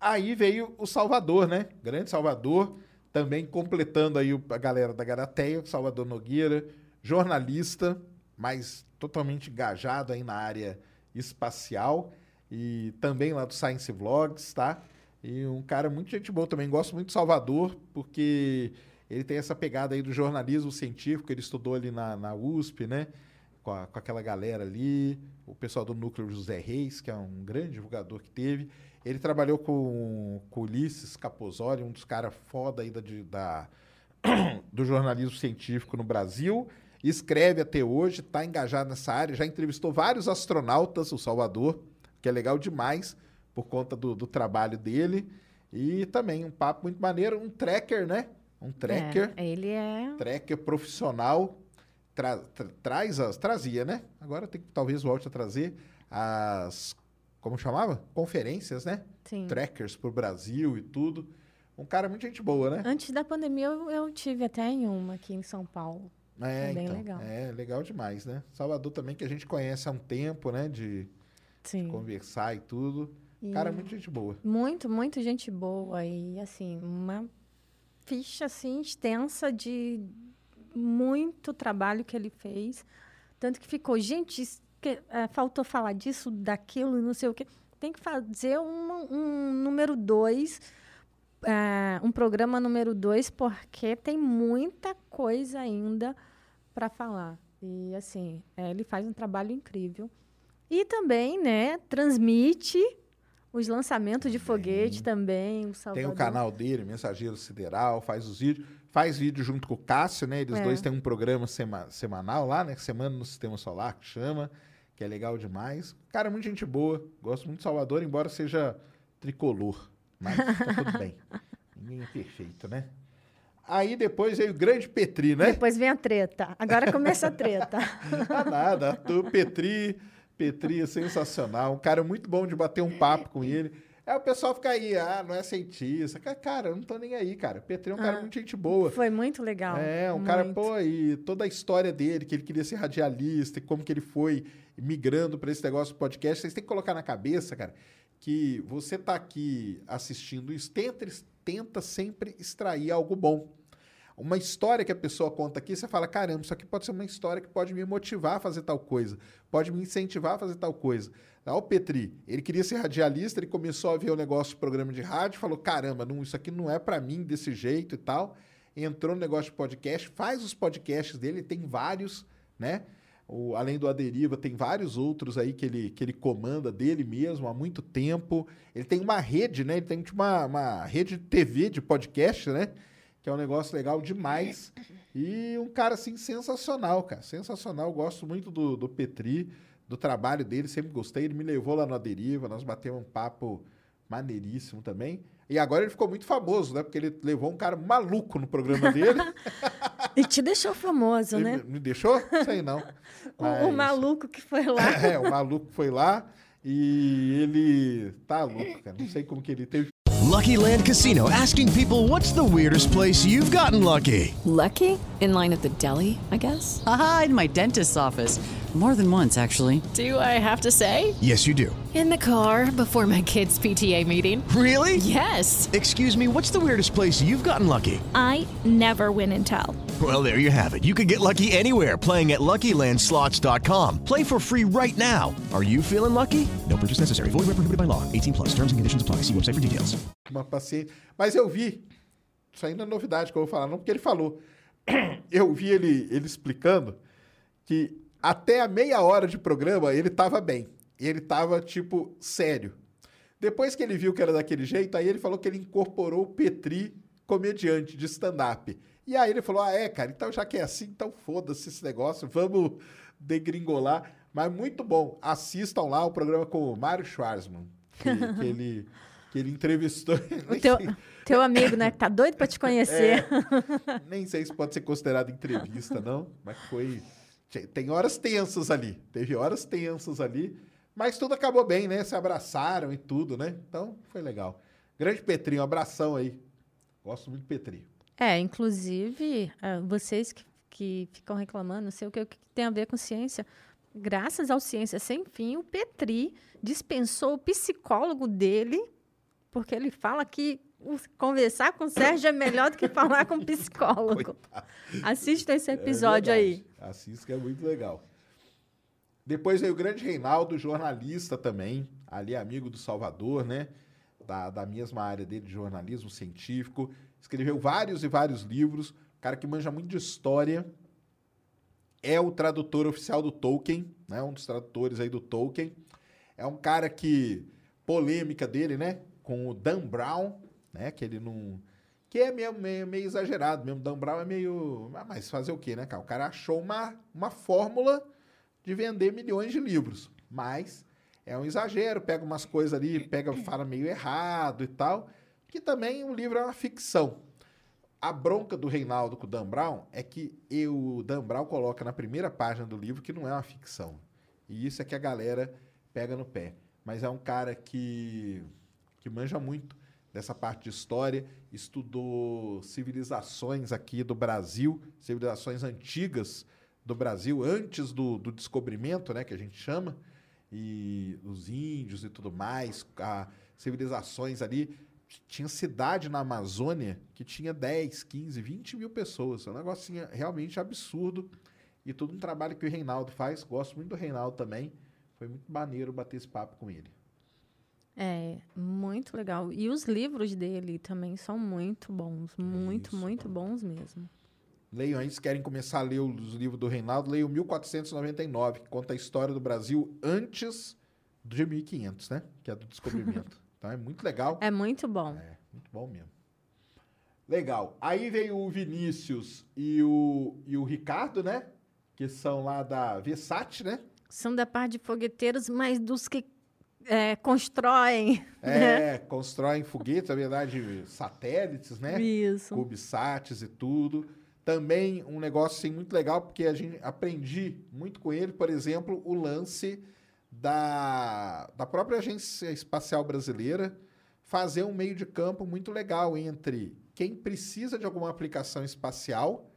Aí veio o Salvador, né? Grande Salvador, também completando aí a galera da Garateia, Salvador Nogueira, jornalista, mas totalmente engajado aí na área espacial e também lá do Science Vlogs, tá? E um cara muito gente boa também. Gosto muito do Salvador, porque ele tem essa pegada aí do jornalismo científico, ele estudou ali na, na USP, né? Com, a- com aquela galera ali, o pessoal do núcleo José Reis, que é um grande divulgador que teve. Ele trabalhou com, com Ulisses Capozoli, um dos caras foda aí da, da- do jornalismo científico no Brasil. Escreve até hoje, está engajado nessa área, já entrevistou vários astronautas, o Salvador, que é legal demais por conta do, do trabalho dele. E também um papo muito maneiro, um tracker, né? Um tracker É, ele é. tracker profissional tra- tra- traz as trazia, né? Agora tem que talvez volte a trazer as como chamava? Conferências, né? Sim. Trackers pro Brasil e tudo. Um cara muito gente boa, né? Antes da pandemia, eu, eu tive até em uma aqui em São Paulo. É, é bem então, legal. É legal demais, né? Salvador também que a gente conhece há um tempo, né? De Sim. conversar e tudo. E Cara, muito gente boa. Muito, muito gente boa. E, assim, uma ficha, assim, extensa de muito trabalho que ele fez. Tanto que ficou, gente, que- eh, faltou falar disso, daquilo, não sei o quê. Tem que fazer uma- um número dois, eh, um programa número dois, porque tem muita coisa ainda para falar. E, assim, eh, ele faz um trabalho incrível. E também, né, transmite os lançamentos de foguete também. O Tem o canal dele, Mensageiro Sideral, faz os vídeos. Faz vídeo junto com o Cássio, né? Eles É. dois têm um programa sema- semanal lá, né? Semana no Sistema Solar, que chama, que é legal demais. Cara, muito gente boa. Gosto muito de Salvador, embora seja tricolor. Mas tá tudo bem. Ninguém é perfeito, né? Aí depois veio o grande Petri, né? Depois vem a treta. Agora começa a treta. Ah, nada. Arthur Petri, Petri é sensacional. Um cara muito bom de bater um papo com ele. Aí o pessoal fica aí, ah, não é cientista. Ca- Cara, eu não tô nem aí, cara. Petri é um cara Ah. muito gente boa. Foi muito legal. É, um cara, muito. pô, e toda a história dele, que ele queria ser radialista, e como que ele foi migrando para esse negócio do podcast, vocês têm que colocar na cabeça, cara, que você tá aqui assistindo isso, tenta, tenta sempre extrair algo bom. Uma história que a pessoa conta aqui, você fala, caramba, isso aqui pode ser uma história que pode me motivar a fazer tal coisa, pode me incentivar a fazer tal coisa. Lá o Petri, ele queria ser radialista, ele começou a ver o negócio do programa de rádio, falou, caramba, não, isso aqui não é para mim desse jeito e tal. Entrou no negócio de podcast, faz os podcasts dele, tem vários, né? O, além do Aderiva, tem vários outros aí que ele, que ele comanda dele mesmo há muito tempo. Ele tem uma rede, né? Ele tem tipo, uma, uma rede de TV de podcast, né? Que é um negócio legal demais. E um cara, assim, sensacional, cara. Sensacional. Gosto muito do, do Petri, do trabalho dele, sempre gostei. Ele me levou lá no Aderiva, nós batemos um papo maneiríssimo também. E agora ele ficou muito famoso, né? Porque ele levou um cara maluco no programa dele. E te deixou famoso, Ele né? me- me deixou? Sei não. O, o Mas- maluco que foi lá. É, o maluco foi lá e ele tá louco, cara. Não sei como que ele teve. Lucky Land Casino asking people what's the weirdest place you've gotten lucky? Lucky? In line at the deli, I guess? Aha, in my dentist's office. More than once, actually. Do I have to say? Yes, you do. In the car before my kids' PTA meeting. Really? Yes. Excuse me, what's the weirdest place you've gotten lucky? I never win and tell. Well, there you have it. You can get lucky anywhere playing at LuckyLandSlots.com. Play for free right now. Are you feeling lucky? No purchase necessary. Void where prohibited by law. 18 plus. Terms and conditions apply. See website for details. Uma paciência. Mas eu vi. Isso ainda é novidade que eu vou falar, não porque ele falou. Eu vi ele, ele explicando que até a meia hora de programa ele tava bem. Ele tava, tipo, sério. Depois que ele viu que era daquele jeito, aí ele falou que ele incorporou o Petri, comediante de stand-up. E aí ele falou: Ah, é, cara, então já que é assim, então foda-se esse negócio, vamos degringolar. Mas muito bom. Assistam lá o programa com o Mário Schwarzman, que, que ele, que ele entrevistou. O teu, teu amigo, né? Que tá doido pra te conhecer. Nem sei se pode ser considerado entrevista, não, mas foi. Tem horas tensas ali. Teve horas tensas ali. Mas tudo acabou bem, né? Se abraçaram e tudo, né? Então foi legal. Grande Petrinho, um abração aí. Gosto muito do Petri. É, inclusive, ah, vocês que, que ficam reclamando, não sei o que, o que tem a ver com ciência. Graças ao Ciência Sem Fim, o Petri dispensou o psicólogo dele, porque ele fala que o- conversar com o Sérgio é melhor do que falar com um psicólogo. Assista esse episódio É aí. Assista que é muito legal. Depois veio o grande Reinaldo, jornalista também, ali amigo do Salvador, né? Da, da mesma área dele de jornalismo científico. Escreveu vários e vários livros. Cara que manja muito de história. É o tradutor oficial do Tolkien, né? Um dos tradutores aí do Tolkien. É um cara que polêmica dele, né? Com o Dan Brown, né? Que ele não que é meio, meio, meio exagerado mesmo. Dan Brown é meio. ah, Mas fazer o quê, né, cara? O cara achou uma, uma fórmula de vender milhões de livros. Mas é um exagero, pega umas coisas ali, pega, fala meio errado e tal. Que também o livro é uma ficção. A bronca do Reinaldo com o Dan Brown é que eu, o Dan Brown coloca na primeira página do livro que não é uma ficção. E isso é que a galera pega no pé. Mas é um cara que, que manja muito dessa parte de história, estudou civilizações aqui do Brasil, civilizações antigas do Brasil, antes do, do descobrimento, né, que a gente chama, e os índios e tudo mais, a, civilizações ali. Tinha cidade na Amazônia que tinha 10, 15, 20 mil pessoas. É um negocinho realmente absurdo. E todo um trabalho que o Reinaldo faz. Gosto muito do Reinaldo também. Foi muito maneiro bater esse papo com ele. É, muito legal. E os livros dele também são muito bons. Muito, Isso. muito bons mesmo. Leiam aí, se querem começar a ler os livros do Reinaldo, leiam 1499, que conta a história do Brasil antes de 1500, né? Que é do descobrimento. então é muito legal. É muito bom. É, muito bom mesmo. Legal. Aí veio o Vinícius e o, e o Ricardo, né? Que são lá da Versace, né? São da parte de fogueteiros, mas dos que é, constroem. É, constroem foguetes, na verdade, satélites, né? Isso. Cubesats e tudo. Também um negócio assim, muito legal, porque a gente aprendi muito com ele, por exemplo, o lance da, da própria Agência Espacial Brasileira fazer um meio de campo muito legal entre quem precisa de alguma aplicação espacial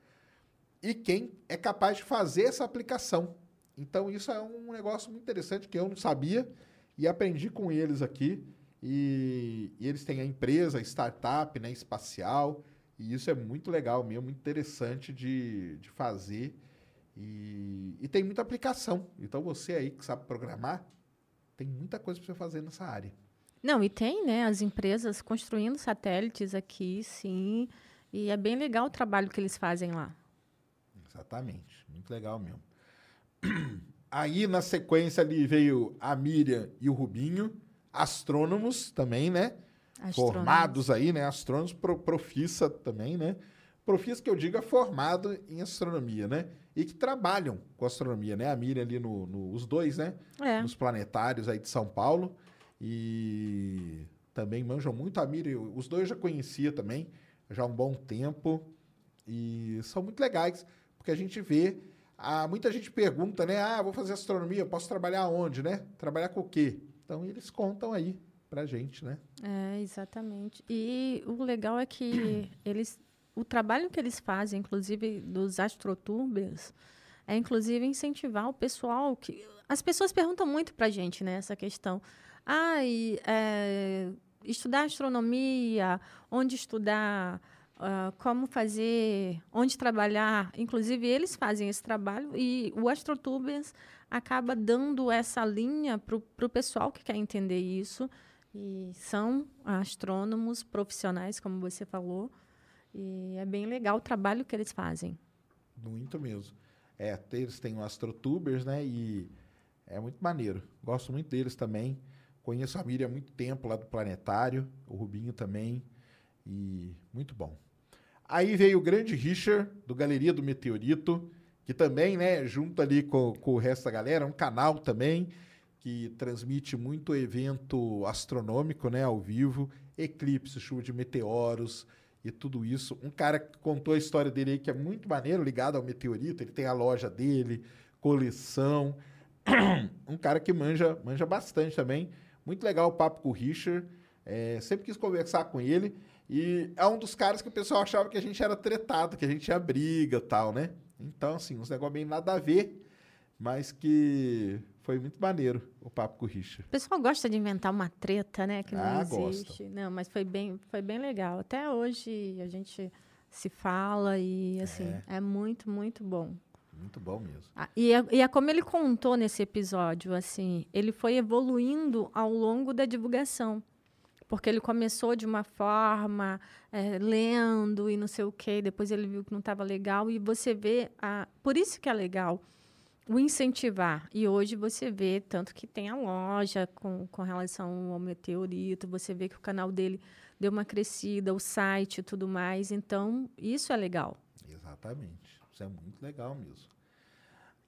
e quem é capaz de fazer essa aplicação. Então, isso é um negócio muito interessante que eu não sabia e aprendi com eles aqui. E, e eles têm a empresa, a startup né, espacial, e isso é muito legal mesmo, muito interessante de, de fazer. E, e tem muita aplicação. Então, você aí que sabe programar, tem muita coisa para você fazer nessa área. Não, e tem, né, as empresas construindo satélites aqui, sim. E é bem legal o trabalho que eles fazem lá. Exatamente. Muito legal mesmo. Aí, na sequência, ali veio a Miriam e o Rubinho, astrônomos também, né? Astrônomos. Formados aí, né? Astrônomos pro, profissa também, né? Profissa que eu digo é formado em astronomia, né? E que trabalham com astronomia, né? A Miriam ali no, no os dois, né? É. Nos planetários aí de São Paulo. E também manjam muito a Miriam. Os dois eu já conhecia também, já há um bom tempo. E são muito legais, porque a gente vê. Ah, muita gente pergunta, né? Ah, vou fazer astronomia, posso trabalhar onde, né? Trabalhar com o quê? Então eles contam aí pra gente, né? É, exatamente. E o legal é que eles, o trabalho que eles fazem, inclusive dos astrotubers, é inclusive incentivar o pessoal que as pessoas perguntam muito para a gente, né, essa questão. Ah, e, é, estudar astronomia, onde estudar, ah, como fazer, onde trabalhar. Inclusive eles fazem esse trabalho e o astrotubers acaba dando essa linha para o pessoal que quer entender isso. E são astrônomos profissionais, como você falou. E é bem legal o trabalho que eles fazem. Muito mesmo. É, eles têm o Astrotubers, né? E é muito maneiro. Gosto muito deles também. Conheço a Miriam há muito tempo lá do Planetário, o Rubinho também. E muito bom. Aí veio o grande Richard, do Galeria do Meteorito, que também, né, junto ali com, com o resto da galera, é um canal também que transmite muito evento astronômico, né, ao vivo, eclipse, chuva de meteoros e tudo isso. Um cara que contou a história dele aí que é muito maneiro, ligado ao meteorito, ele tem a loja dele, coleção. um cara que manja, manja bastante também. Muito legal o papo com o Richard. É, sempre quis conversar com ele. E é um dos caras que o pessoal achava que a gente era tretado, que a gente tinha briga e tal, né? Então, assim, uns negócios bem nada a ver, mas que foi muito maneiro o papo com o Richard. O pessoal gosta de inventar uma treta, né? Que não Ah, existe. Não, mas foi bem, foi bem legal. Até hoje a gente se fala e assim, é, muito, muito bom. Muito bom mesmo. Ah, e, é, e é como ele contou nesse episódio, assim, ele foi evoluindo ao longo da divulgação. Porque ele começou de uma forma, é, lendo e não sei o quê, depois ele viu que não estava legal, e você vê, a, por isso que é legal, o incentivar. E hoje você vê, tanto que tem a loja com, com relação ao meteorito, você vê que o canal dele deu uma crescida, o site e tudo mais. Então, isso é legal. Exatamente. Isso é muito legal mesmo.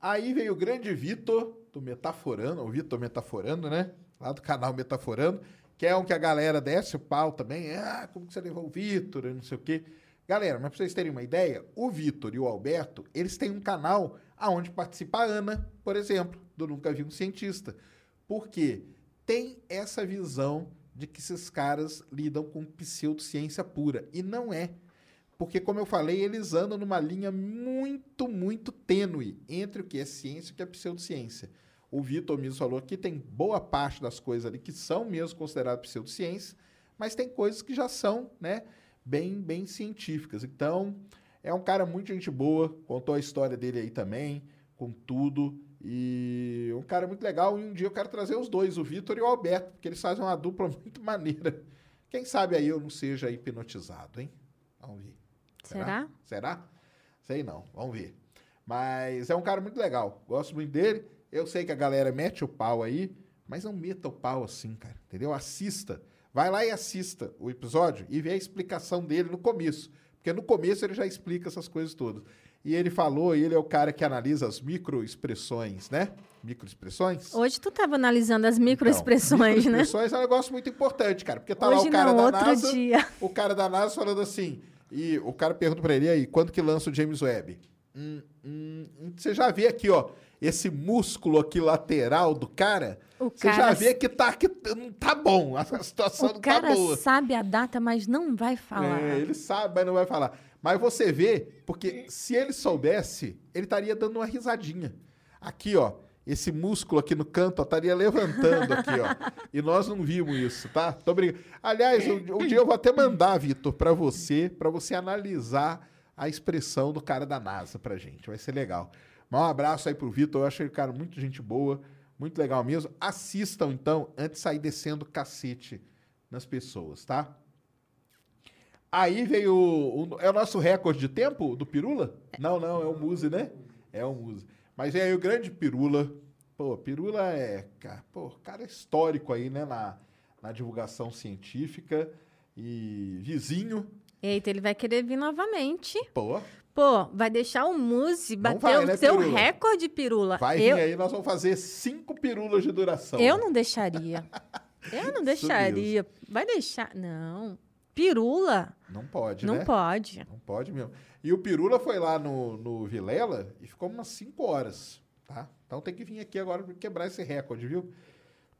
Aí veio o grande Vitor, do Metaforando, o Vitor Metaforando, né? Lá do canal Metaforando, que é um que a galera desce o pau também. Ah, como que você levou o Vitor? Não sei o quê. Galera, mas pra vocês terem uma ideia, o Vitor e o Alberto, eles têm um canal aonde participa a Ana, por exemplo, do Nunca Vi um Cientista. Porque tem essa visão de que esses caras lidam com pseudociência pura. E não é. Porque, como eu falei, eles andam numa linha muito, muito tênue entre o que é ciência e o que é pseudociência. O Vitor mesmo falou que tem boa parte das coisas ali que são mesmo consideradas pseudociência, mas tem coisas que já são, né, bem, bem científicas. Então, é um cara muito gente boa, contou a história dele aí também, com tudo. E um cara muito legal. E um dia eu quero trazer os dois, o Vitor e o Alberto, porque eles fazem uma dupla muito maneira. Quem sabe aí eu não seja hipnotizado, hein? Vamos ver. Será? Será? Sei não, vamos ver. Mas é um cara muito legal. Gosto muito dele. Eu sei que a galera mete o pau aí, mas não meta o pau assim, cara. Entendeu? Assista. Vai lá e assista o episódio e vê a explicação dele no começo. Porque no começo ele já explica essas coisas todas. E ele falou, ele é o cara que analisa as microexpressões, né? Microexpressões. Hoje tu estava analisando as microexpressões, então, né? Microexpressões é um negócio muito importante, cara. Porque tá lá Hoje o cara não, da outro NASA. dia. O cara da NASA falando assim. E o cara pergunta pra ele, aí, quando que lança o James Webb? Hum, hum, hum, você já vê aqui, ó, esse músculo aqui lateral do cara. O Você já cara- vê que tá, que não tá bom. A situação O não cara tá boa. sabe a data, mas não vai falar. É, ele sabe, mas não vai falar. Mas você vê, porque se ele soubesse, ele estaria dando uma risadinha. Aqui, ó, esse músculo aqui no canto, ó, estaria levantando aqui, ó. E nós não vimos isso, tá? Tô brincando. Aliás, um, um dia eu vou até mandar, Vitor, pra você, pra você analisar a expressão do cara da NASA pra gente. Vai ser legal. Mas um abraço aí pro Vitor, eu achei o cara muito gente boa, muito legal mesmo. Assistam, então, antes de sair descendo cacete nas pessoas, tá? Aí veio. O, é o nosso recorde de tempo do Pirula? Não, não, é o Muse, né? É o Muse. Mas vem aí o grande Pirula. Pô, Pirula é. Cara, pô, cara histórico aí, né? Na, na divulgação científica. E vizinho. Eita, ele vai querer vir novamente. Pô, Pô, vai deixar o Muse Não bater vai, o né, seu Pirula? recorde, Pirula. vai eu, vir aí, nós vamos fazer cinco pirulas de duração. eu não deixaria. Eu não deixaria. Vai deixar. Não. Pirula? Não pode, não né? pode. Não pode mesmo. E o Pirula foi lá no, no Vilela e ficou umas 5 horas, tá? Então tem que vir aqui agora para quebrar esse recorde, viu?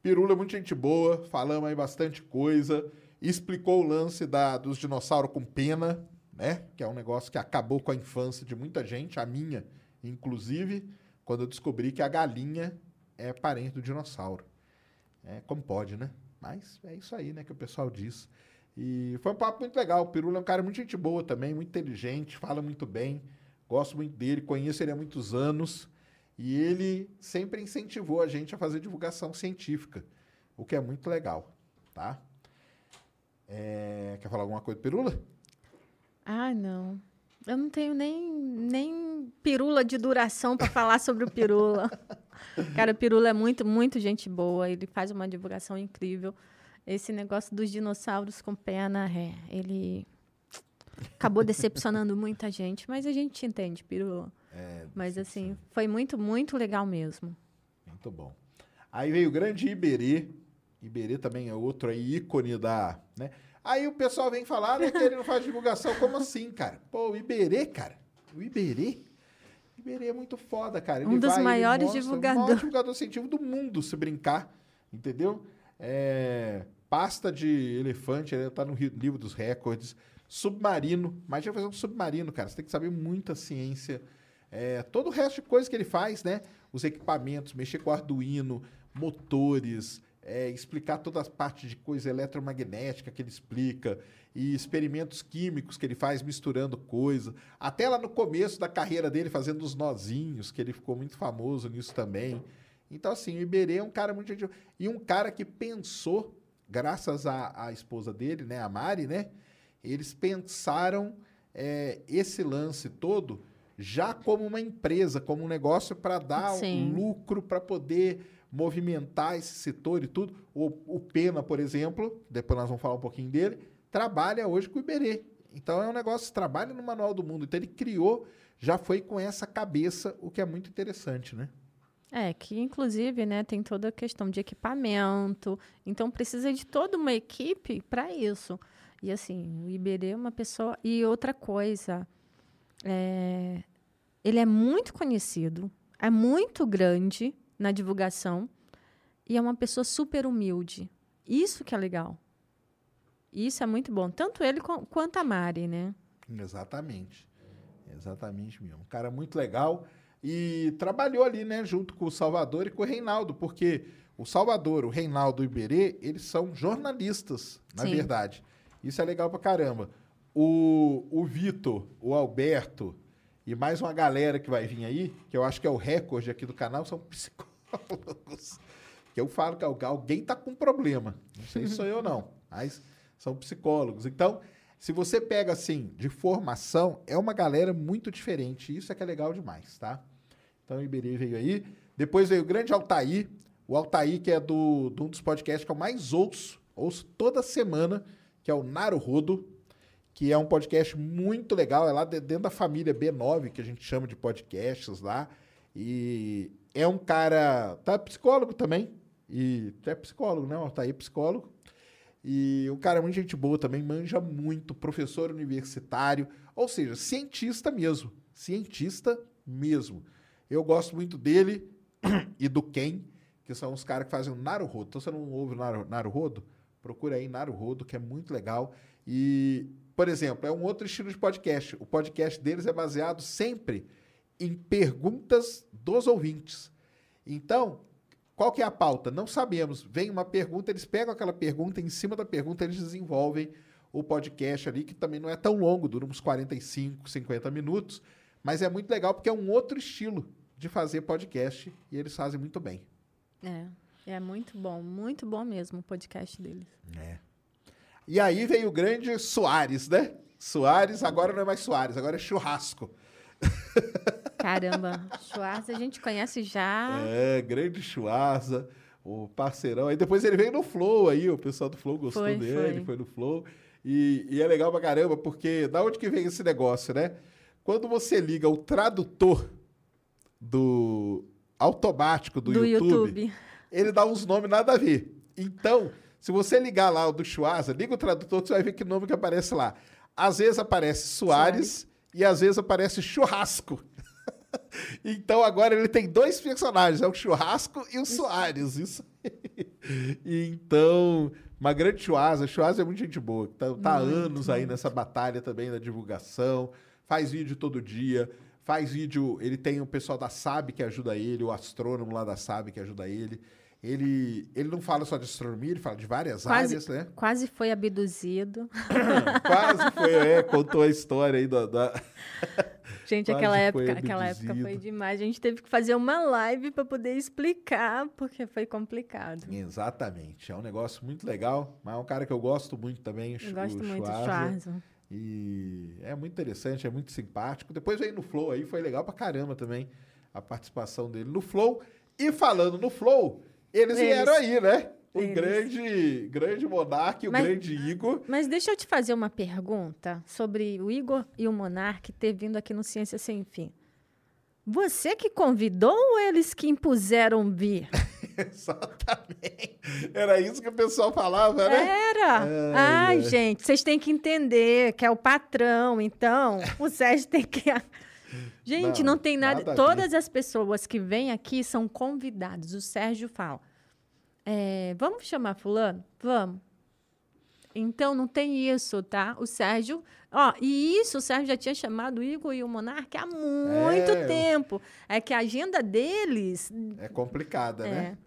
Pirula é muito gente boa, falamos aí bastante coisa, explicou o lance da, dos dinossauros com pena, né? Que é um negócio que acabou com a infância de muita gente, a minha, inclusive, quando eu descobri que a galinha é parente do dinossauro. É, como pode, né? Mas é isso aí, né, que o pessoal diz. E foi um papo muito legal. O Pirula é um cara muito gente boa também, muito inteligente, fala muito bem. Gosto muito dele, conheço ele há muitos anos. E ele sempre incentivou a gente a fazer divulgação científica, o que é muito legal, tá? É, Quer falar alguma coisa Pirula? Ah, não. Eu não tenho nem, nem pirula de duração para falar sobre o pirula. Cara, o pirula é muito, muito gente boa. Ele faz uma divulgação incrível. Esse negócio dos dinossauros com pena, é, ele acabou decepcionando muita gente, mas a gente entende, pirula. mas assim, foi muito, muito legal mesmo. Muito bom. Aí veio o grande Iberê. Iberê também é outro aí, ícone da. Né? Aí o pessoal vem falar né, que ele não faz divulgação. Como assim, cara? Pô, o Iberê, cara. O Iberê. O Iberê é muito foda, cara. Ele Um dos vai, maiores mostra, divulgador- O maior divulgador científico do mundo, se brincar. Entendeu? É, pasta de elefante, ele tá no livro dos recordes. Submarino. Imagina fazer um submarino, cara. Você tem que saber muita ciência. É, todo o resto de coisa que ele faz, né? Os equipamentos, mexer com Arduino, motores, é, explicar todas as partes de coisa eletromagnética que ele explica, e experimentos químicos que ele faz misturando coisa. Até lá no começo da carreira dele, fazendo os nozinhos, que ele ficou muito famoso nisso também. Então, assim, o Iberê é um cara muito. E um cara que pensou, graças à, à esposa dele, né, a Mari, né? Eles pensaram é, esse lance todo já como uma empresa, como um negócio para dar Sim. lucro, para poder movimentar esse setor e tudo. O, o Pena, por exemplo, depois nós vamos falar um pouquinho dele, trabalha hoje com o Iberê. Então é um negócio, trabalha no Manual do Mundo. Então ele criou, já foi com essa cabeça, o que é muito interessante, né? É, que inclusive, né, tem toda a questão de equipamento. Então precisa de toda uma equipe para isso. E assim, o Iberê é uma pessoa. E outra coisa, é, ele é muito conhecido, é muito grande na divulgação e é uma pessoa super humilde. Isso que é legal. Isso é muito bom. Tanto ele quanto a Mari, né? Exatamente. Exatamente mesmo. Um cara muito legal. E trabalhou ali, né, junto com o Salvador e com o Reinaldo, porque o Salvador, o Reinaldo e o Iberê, eles são jornalistas, na Sim. verdade. Isso é legal pra caramba. O, o Vitor, o Alberto e mais uma galera que vai vir aí, que eu acho que é o recorde aqui do canal, são psicólogos. Que eu falo que al- alguém tá com problema. Não sei se sou eu, não. Mas são psicólogos. Então, se você pega assim, de formação, é uma galera muito diferente. Isso é que é legal demais, tá? Então o Iberê veio aí. Depois veio o grande Altair. O Altair, que é do, de um dos podcasts que eu mais ouço, ouço toda semana, que é o Naruhodo. Que é um podcast muito legal. É lá de- dentro da família B9, que a gente chama de podcasts lá. E é um cara. Tá psicólogo também. E é psicólogo, né? Tá aí psicólogo. E o cara é muito gente boa também, manja muito, professor universitário, ou seja, cientista mesmo. Cientista mesmo. Eu gosto muito dele e do Ken, que são os caras que fazem o Naruhodo. Então, você não ouve o Naru- Naruhodo? Procura aí Naruhodo, que é muito legal. E, por exemplo, é um outro estilo de podcast. O podcast deles é baseado sempre em perguntas dos ouvintes. Então, qual que é a pauta? Não sabemos. Vem uma pergunta, eles pegam aquela pergunta, em cima da pergunta eles desenvolvem o podcast ali, que também não é tão longo, dura uns 45, 50 minutos, mas é muito legal porque é um outro estilo de fazer podcast e eles fazem muito bem. É, é muito bom, muito bom mesmo o podcast deles. E aí veio o grande Soares, né? Soares agora não é mais Soares, agora é churrasco. Caramba, Schwarz a gente conhece já. É, grande Chuasa, o parceirão. Aí depois ele veio no Flow aí, o pessoal do Flow gostou Foi, dele, foi. foi no Flow. E, e é legal pra caramba, porque da onde que vem esse negócio, né? Quando você liga o tradutor do automático do, Do YouTube, YouTube. ele dá uns nomes nada a ver. Então, se você ligar lá o do Chuasa, liga o tradutor, você vai ver que nome que aparece lá. Às vezes aparece Soares e às vezes aparece Churrasco. Então agora ele tem dois personagens, é o Churrasco e o Soares. Isso. Então, uma grande Chuasa. Chuasa é muito gente boa. Tá, tá há anos aí nessa batalha também da divulgação. Faz vídeo todo dia. Faz vídeo. Ele tem o pessoal da SAB que ajuda ele, o astrônomo lá da SAB que ajuda ele. Ele, ele não fala só de astronomia, ele fala de várias Quase, áreas, né? quase foi abduzido. Quase foi, é, contou a história aí da. da- Gente, Quase aquela época, aquela época foi demais. A gente teve que fazer uma live para poder explicar, porque foi complicado. Exatamente. É um negócio muito legal, mas é um cara que eu gosto muito também, o Eu Chu- gosto o muito do. Schwarza. E é muito interessante, é muito simpático. Depois veio no Flow aí, foi legal pra caramba também a participação dele no Flow. E falando no Flow, eles, Eles. vieram aí, né? O Eles. grande, grande Monark, o Mas- grande Igor. Mas deixa eu te fazer uma pergunta sobre o Igor e o Monark ter vindo aqui no Ciência Sem Fim. Você que convidou ou eles que impuseram vir? Exatamente. Era isso que o pessoal falava, né? Era! Ai, Ai, ai. gente, vocês têm que entender que é o patrão, então o Sérgio tem que. Gente, Não, não, tem nada. nada Todas as pessoas que vêm aqui são convidados. O Sérgio fala: é, vamos chamar Fulano? Vamos. Então não tem isso, tá? O Sérgio. Ó, e isso o Sérgio já tinha chamado o Igor e o Monarca há muito É. tempo. É que a agenda deles. É complicada, É. né?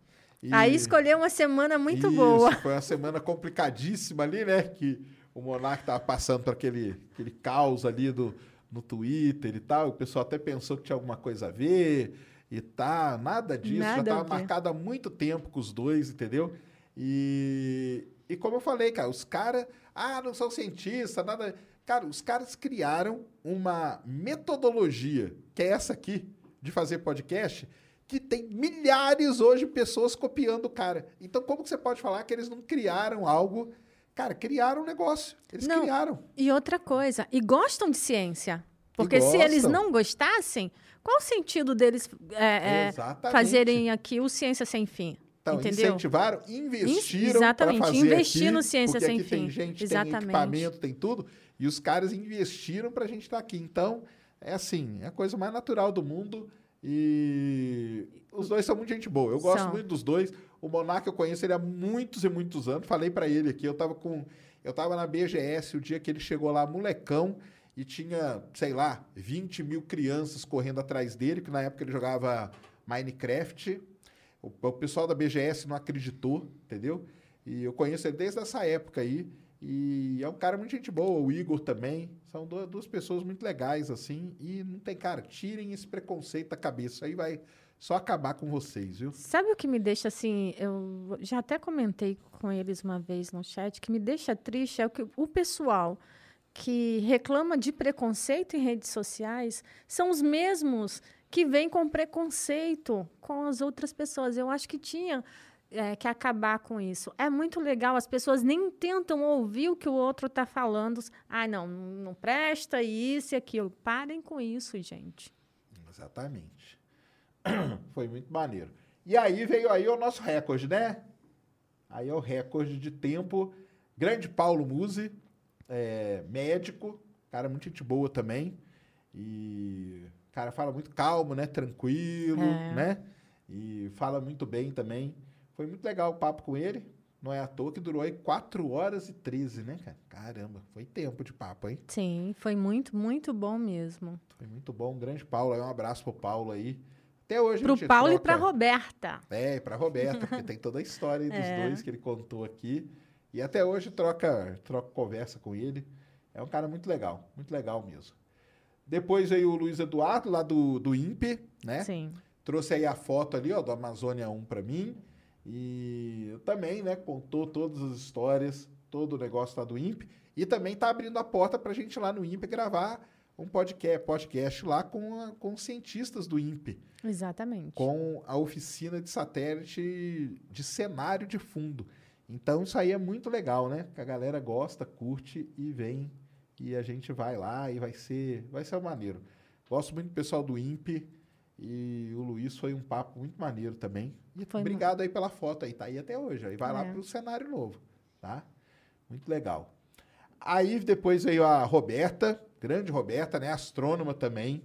E- Aí escolheu uma semana muito Isso, boa. Foi uma semana complicadíssima ali, né? Que o Monark tava passando por aquele, aquele caos ali do, no Twitter e tal. O pessoal até pensou que tinha alguma coisa a ver e tá. Nada disso. Nada Já tava marcado há muito tempo com os dois, entendeu? E, e como eu falei, cara, os caras. Ah, não são cientistas, nada. Cara, os caras criaram uma metodologia, que é essa aqui, de fazer podcast, que tem milhares hoje de pessoas copiando o cara. Então, como que você pode falar que eles não criaram algo? Cara, criaram um negócio. Eles Não. criaram. E outra coisa, e gostam de ciência. Porque se eles não gostassem, qual o sentido deles é, é, fazerem aqui o Ciência Sem Fim? Então, entendeu? incentivaram, investiram exatamente, fazer investir aqui, no Ciência porque Sem aqui tem Fim. gente, Exatamente. tem equipamento, tem tudo, e os caras investiram para a gente estar aqui. Então, é assim, é a coisa mais natural do mundo e os dois são muito gente boa. Eu gosto São. muito dos dois. O Monarca eu conheço ele há muitos e muitos anos. Falei para ele aqui, eu tava com eu tava na BGS o dia que ele chegou lá, molecão, e tinha, sei lá, 20 mil crianças correndo atrás dele, que na época ele jogava Minecraft. O, o pessoal da BGS não acreditou, entendeu? E eu conheço ele desde essa época aí. E é um cara muito gente boa, o Igor também. São du- duas pessoas muito legais, assim. E não tem, cara, tirem esse preconceito da cabeça. Aí vai só acabar com vocês, viu? Sabe o que me deixa assim? Eu já até comentei com eles uma vez no chat que me deixa triste é o que o pessoal que reclama de preconceito em redes sociais são os mesmos que vêm com preconceito com as outras pessoas. Eu acho que tinha é, quer acabar com isso. É muito legal, as pessoas nem tentam ouvir o que o outro está falando. Ah, não, não presta isso e aquilo. Parem com isso, gente. Exatamente. Foi muito maneiro. E aí veio aí o nosso recorde, né? Aí é o recorde de tempo. Grande Paulo Musi, é, médico, cara muito gente boa também. E cara fala muito calmo, né? Tranquilo, É. né? E fala muito bem também. Foi muito legal o papo com ele. Não é à toa que durou aí 4 horas e 13, né, cara? Caramba, foi tempo de papo, hein? Sim, foi muito, muito bom mesmo. Foi muito bom. Grande Paulo aí, um abraço pro Paulo aí. Até hoje a Pro Paulo e troca- pra Roberta. É, e pra Roberta, porque tem toda a história aí dos É. dois que ele contou aqui. E até hoje troca, troca conversa com ele. É um cara muito legal, muito legal mesmo. Depois veio o Luiz Eduardo, lá do, do INPE, né? Sim. Trouxe aí a foto ali, ó, do Amazônia 1 pra mim. E também, né, contou todas as histórias, todo o negócio lá do INPE. E também tá abrindo a porta pra gente lá no INPE gravar um podcast, podcast lá com, a- com os cientistas do INPE Exatamente. com a oficina de satélite de cenário de fundo. Então isso aí é muito legal, né? Que a galera gosta, curte e vem e a gente vai lá e vai ser, vai ser maneiro. Gosto muito do pessoal do INPE e o Luiz foi um papo muito maneiro também. E Foi obrigado aí pela foto aí, tá aí até hoje. Aí vai lá É. pro cenário novo, tá? Muito legal. Aí depois veio a Roberta, grande Roberta, né? Astrônoma também.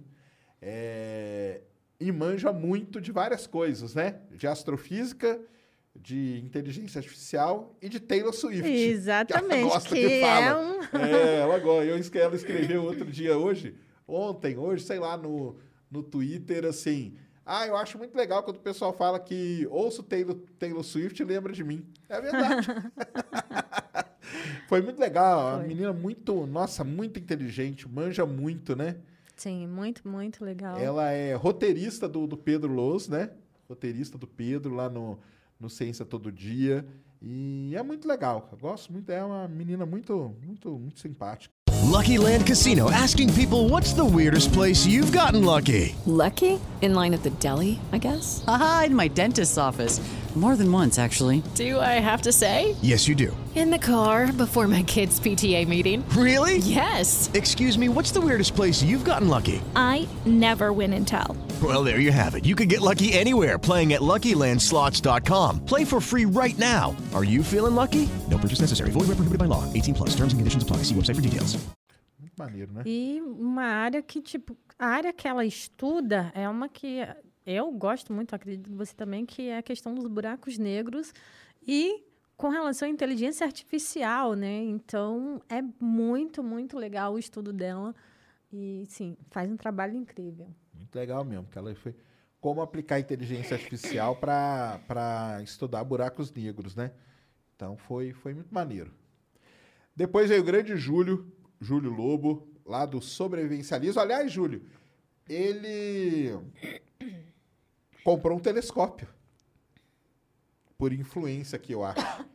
É, e manja muito de várias coisas, né? De astrofísica, de inteligência artificial e de Taylor Swift. Exatamente, Que ela gosta que que fala. é um- É, ela gosta. Eu, ela escreveu outro dia hoje, ontem, hoje, sei lá, no, no Twitter, assim... Ah, eu acho muito legal quando o pessoal fala que ouço Taylor, Taylor Swift e lembra de mim. É verdade. Foi muito legal. A Foi. menina muito, nossa, muito inteligente, manja muito, né? Sim, muito, muito legal. Ela é roteirista do, do Pedro Loz, né? Roteirista do Pedro lá no, no Ciência Todo Dia. E é muito legal. Eu gosto muito. É uma menina muito, muito, muito simpática. Lucky Land Casino asking people what's the weirdest place you've gotten lucky? Lucky? In line at the deli, I guess? Haha, in my dentist's office. More than once, actually. Do I have to say? Yes, you do. In the car before my kids' PTA meeting. Really? Yes. Excuse me, what's the weirdest place you've gotten lucky? I never win and tell. Well, there you have it. You can get lucky anywhere playing at LuckyLandSlots.com. Play for free right now. Are you feeling lucky? No purchase necessary. Void where prohibited by law. 18 plus. Terms and conditions apply. See website for details. Muito maneiro, né? E uma área que, tipo, a área que ela estuda é uma que eu gosto muito, acredito que você também, que é a questão dos buracos negros e com relação à inteligência artificial, né? Então, é muito, muito legal o estudo dela. E, sim, faz um trabalho incrível. Legal mesmo. Que ela foi como aplicar inteligência artificial para estudar buracos negros, né? Então foi, foi muito maneiro. Depois veio o grande Júlio, Júlio Lobo, lá do sobrevivencialismo. Aliás, Júlio, ele comprou um telescópio. Por influência aqui, eu acho.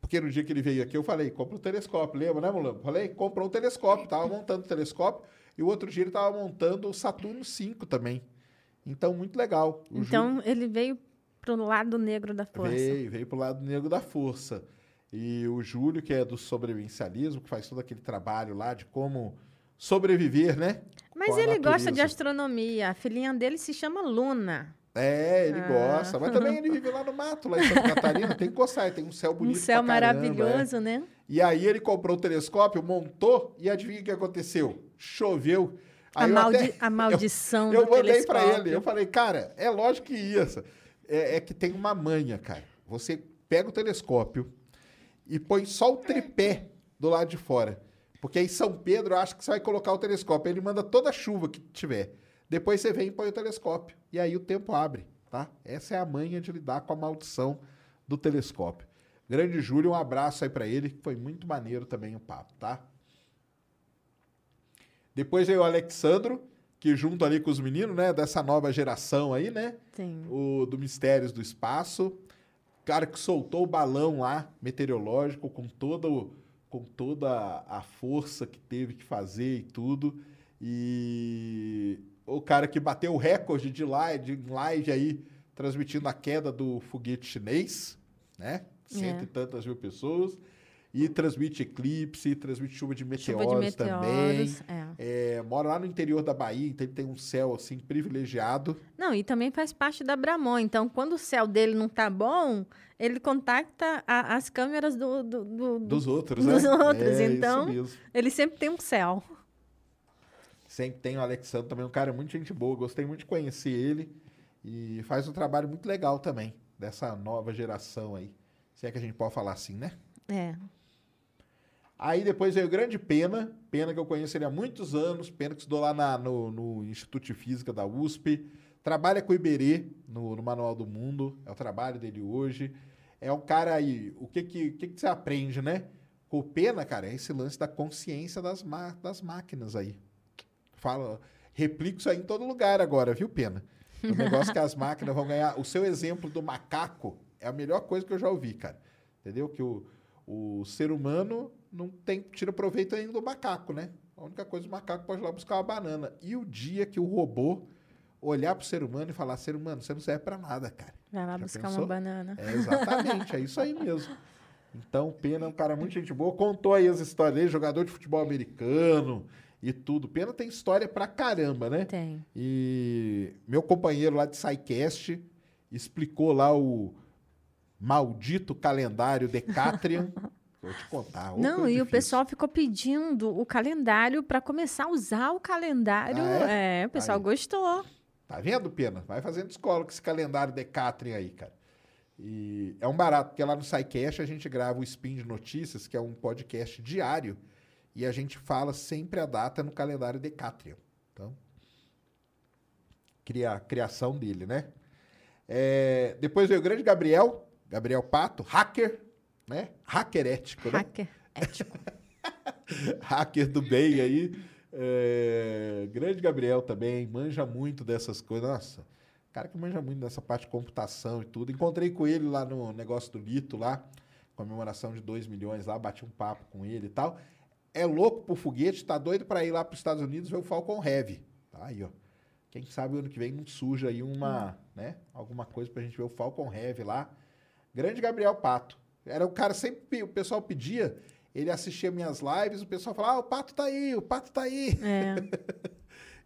Porque no dia que ele veio aqui, eu falei, compra um telescópio. Lembra, né, Mulambo? Falei, comprou um telescópio. Tava montando o telescópio. E o outro dia ele tava montando o Saturno 5 também. Então, muito legal. O então, ele veio pro lado negro da força. Veio, veio pro lado negro da força. E o Júlio, que é do sobrevivencialismo, que faz todo aquele trabalho lá de como sobreviver, né? Mas ele gosta de astronomia. A filhinha dele se chama Luna. É, ele Ah. gosta. Mas também ele vive lá no mato, lá em Santa Catarina. Tem que gostar, tem um céu Um bonito céu pra caramba, maravilhoso, é. né? E aí ele comprou o telescópio, montou, e adivinha o que aconteceu? Choveu. A eu maldi- a maldição Eu, eu do mandei pra telescópio. ele, eu falei, cara, é lógico que isso. É, é que tem uma manha, cara. Você pega o telescópio e põe só o tripé do lado de fora. Porque aí São Pedro acha que você vai colocar o telescópio. Ele manda toda a chuva que tiver. Depois você vem e põe o telescópio. E aí o tempo abre, tá? Essa é a manha de lidar com a maldição do telescópio. Grande Júlio, um abraço aí pra ele, que foi muito maneiro também o papo, tá? Depois veio o Alexandro, que junto ali com os meninos, né, dessa nova geração aí, né? Sim. O do Mistérios do Espaço. Cara que soltou o balão lá, meteorológico, com toda, o- com toda a força que teve que fazer e tudo. E o cara que bateu o recorde de live, de live aí transmitindo a queda do foguete chinês, né? Cento É. e tantas mil pessoas. E transmite eclipse, transmite chuva de meteoros, Chuva de também. meteoros. É. É, mora lá no interior da Bahia, então ele tem um céu assim privilegiado. Não, e também faz parte da Bramon. Então, quando o céu dele não tá bom, ele contacta a- as câmeras do, do- do- do- Dos outros, dos né? outros. É, então, ele sempre tem um céu. Sempre tem o Alexandre também, um cara muito gente boa. Gostei muito de conhecer ele. E faz um trabalho muito legal também, dessa nova geração aí. Se é que a gente pode falar assim, né? É. Aí depois veio o Grande Pena, Pena que eu conheço ele há muitos anos, Pena que estudou lá na- no, no Instituto de Física da USP, trabalha com o Iberê no, no Manual do Mundo, é o trabalho dele hoje. É um cara aí, o que que, que, que você aprende, né? Com o Pena, cara, é esse lance da consciência das, das máquinas aí. Fala, replica isso aí em todo lugar agora, viu, Pena? O negócio que as máquinas vão ganhar. O seu exemplo do macaco é a melhor coisa que eu já ouvi, cara. Entendeu? Que o, o ser humano não tem, tira proveito ainda do macaco, né? A única coisa o macaco pode ir lá buscar uma banana. E o dia que o robô olhar pro ser humano e falar, ser humano, você não serve pra nada, cara. Vai lá Já buscar pensou? uma banana. É, exatamente, é isso aí mesmo. Então, Pena é um cara muito gente boa. Contou aí as histórias dele, jogador de futebol americano e tudo. Pena tem história pra caramba, né? Tem. E meu companheiro lá de SciCast explicou lá o maldito calendário Decatrian. Vou te contar. Não, e o difícil. pessoal ficou pedindo o calendário para começar a usar o calendário. Ah, é? o pessoal Aí. gostou. Tá vendo, Pena? Vai fazendo escola com esse calendário Decatrian aí, cara. E é um barato, porque lá no SciCast a gente grava o Spin de Notícias, que é um podcast diário, e a gente fala sempre a data no calendário Decatrian. Então, cria, a criação dele, né? É, depois veio o grande Gabriel, Gabriel Pato, hacker, né? Hacker ético, né? Hacker ético. hacker do bem aí. É, grande Gabriel também, manja muito dessas coisas. Nossa, cara que manja muito dessa parte de computação e tudo. Encontrei com ele lá no negócio do Lito, lá, comemoração de 2 milhões lá, bati um papo com ele e tal. É louco pro foguete, tá doido para ir lá para os Estados Unidos ver o Falcon Heavy. Tá aí, ó. Quem sabe o ano que vem não surja aí uma, né, alguma coisa pra gente ver o Falcon Heavy lá. Grande Gabriel Pato. Era o cara sempre, o pessoal pedia, ele assistia minhas lives, o pessoal falava, ah, o Pato tá aí, o Pato tá aí. É.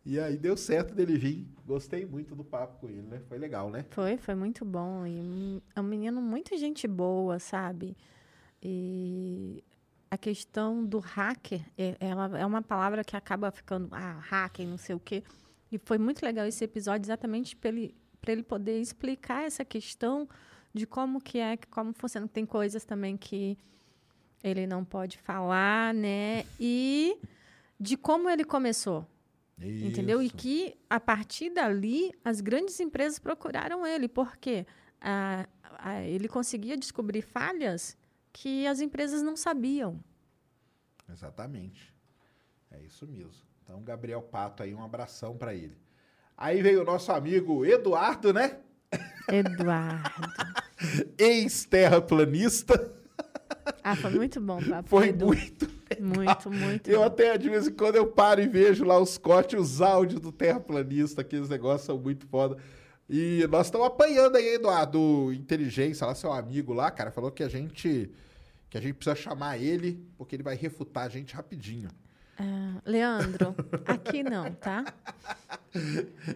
E aí deu certo dele vir. Gostei muito do papo com ele, né? Foi legal, né? Foi, foi muito bom. E é um menino muito gente boa, sabe? E a questão do hacker, é, ela é uma palavra que acaba ficando, ah, hacker, não sei o quê. E foi muito legal esse episódio exatamente para ele, pra ele poder explicar essa questão de como que é, como funciona. Tem coisas também que ele não pode falar, né? E de como ele começou. Entendeu? E Isso. que, a partir dali, as grandes empresas procuraram ele, porque ah, ah, ele conseguia descobrir falhas que as empresas não sabiam. Exatamente. É isso mesmo. Então, Gabriel Pato aí, um abração pra ele. Aí veio o nosso amigo Eduardo, né? Eduardo. Ex-terraplanista. Ah, foi muito bom papo. Foi Edu. muito Muito, muito. Eu bom. até, de vez em quando, eu paro e vejo lá os cortes, os áudios do terraplanista, aqueles negócios são muito foda. E nós estamos apanhando aí, Eduardo, inteligência, lá seu amigo lá, cara, falou que a gente que a gente precisa chamar ele, porque ele vai refutar a gente rapidinho. Ah, Leandro, aqui não, tá?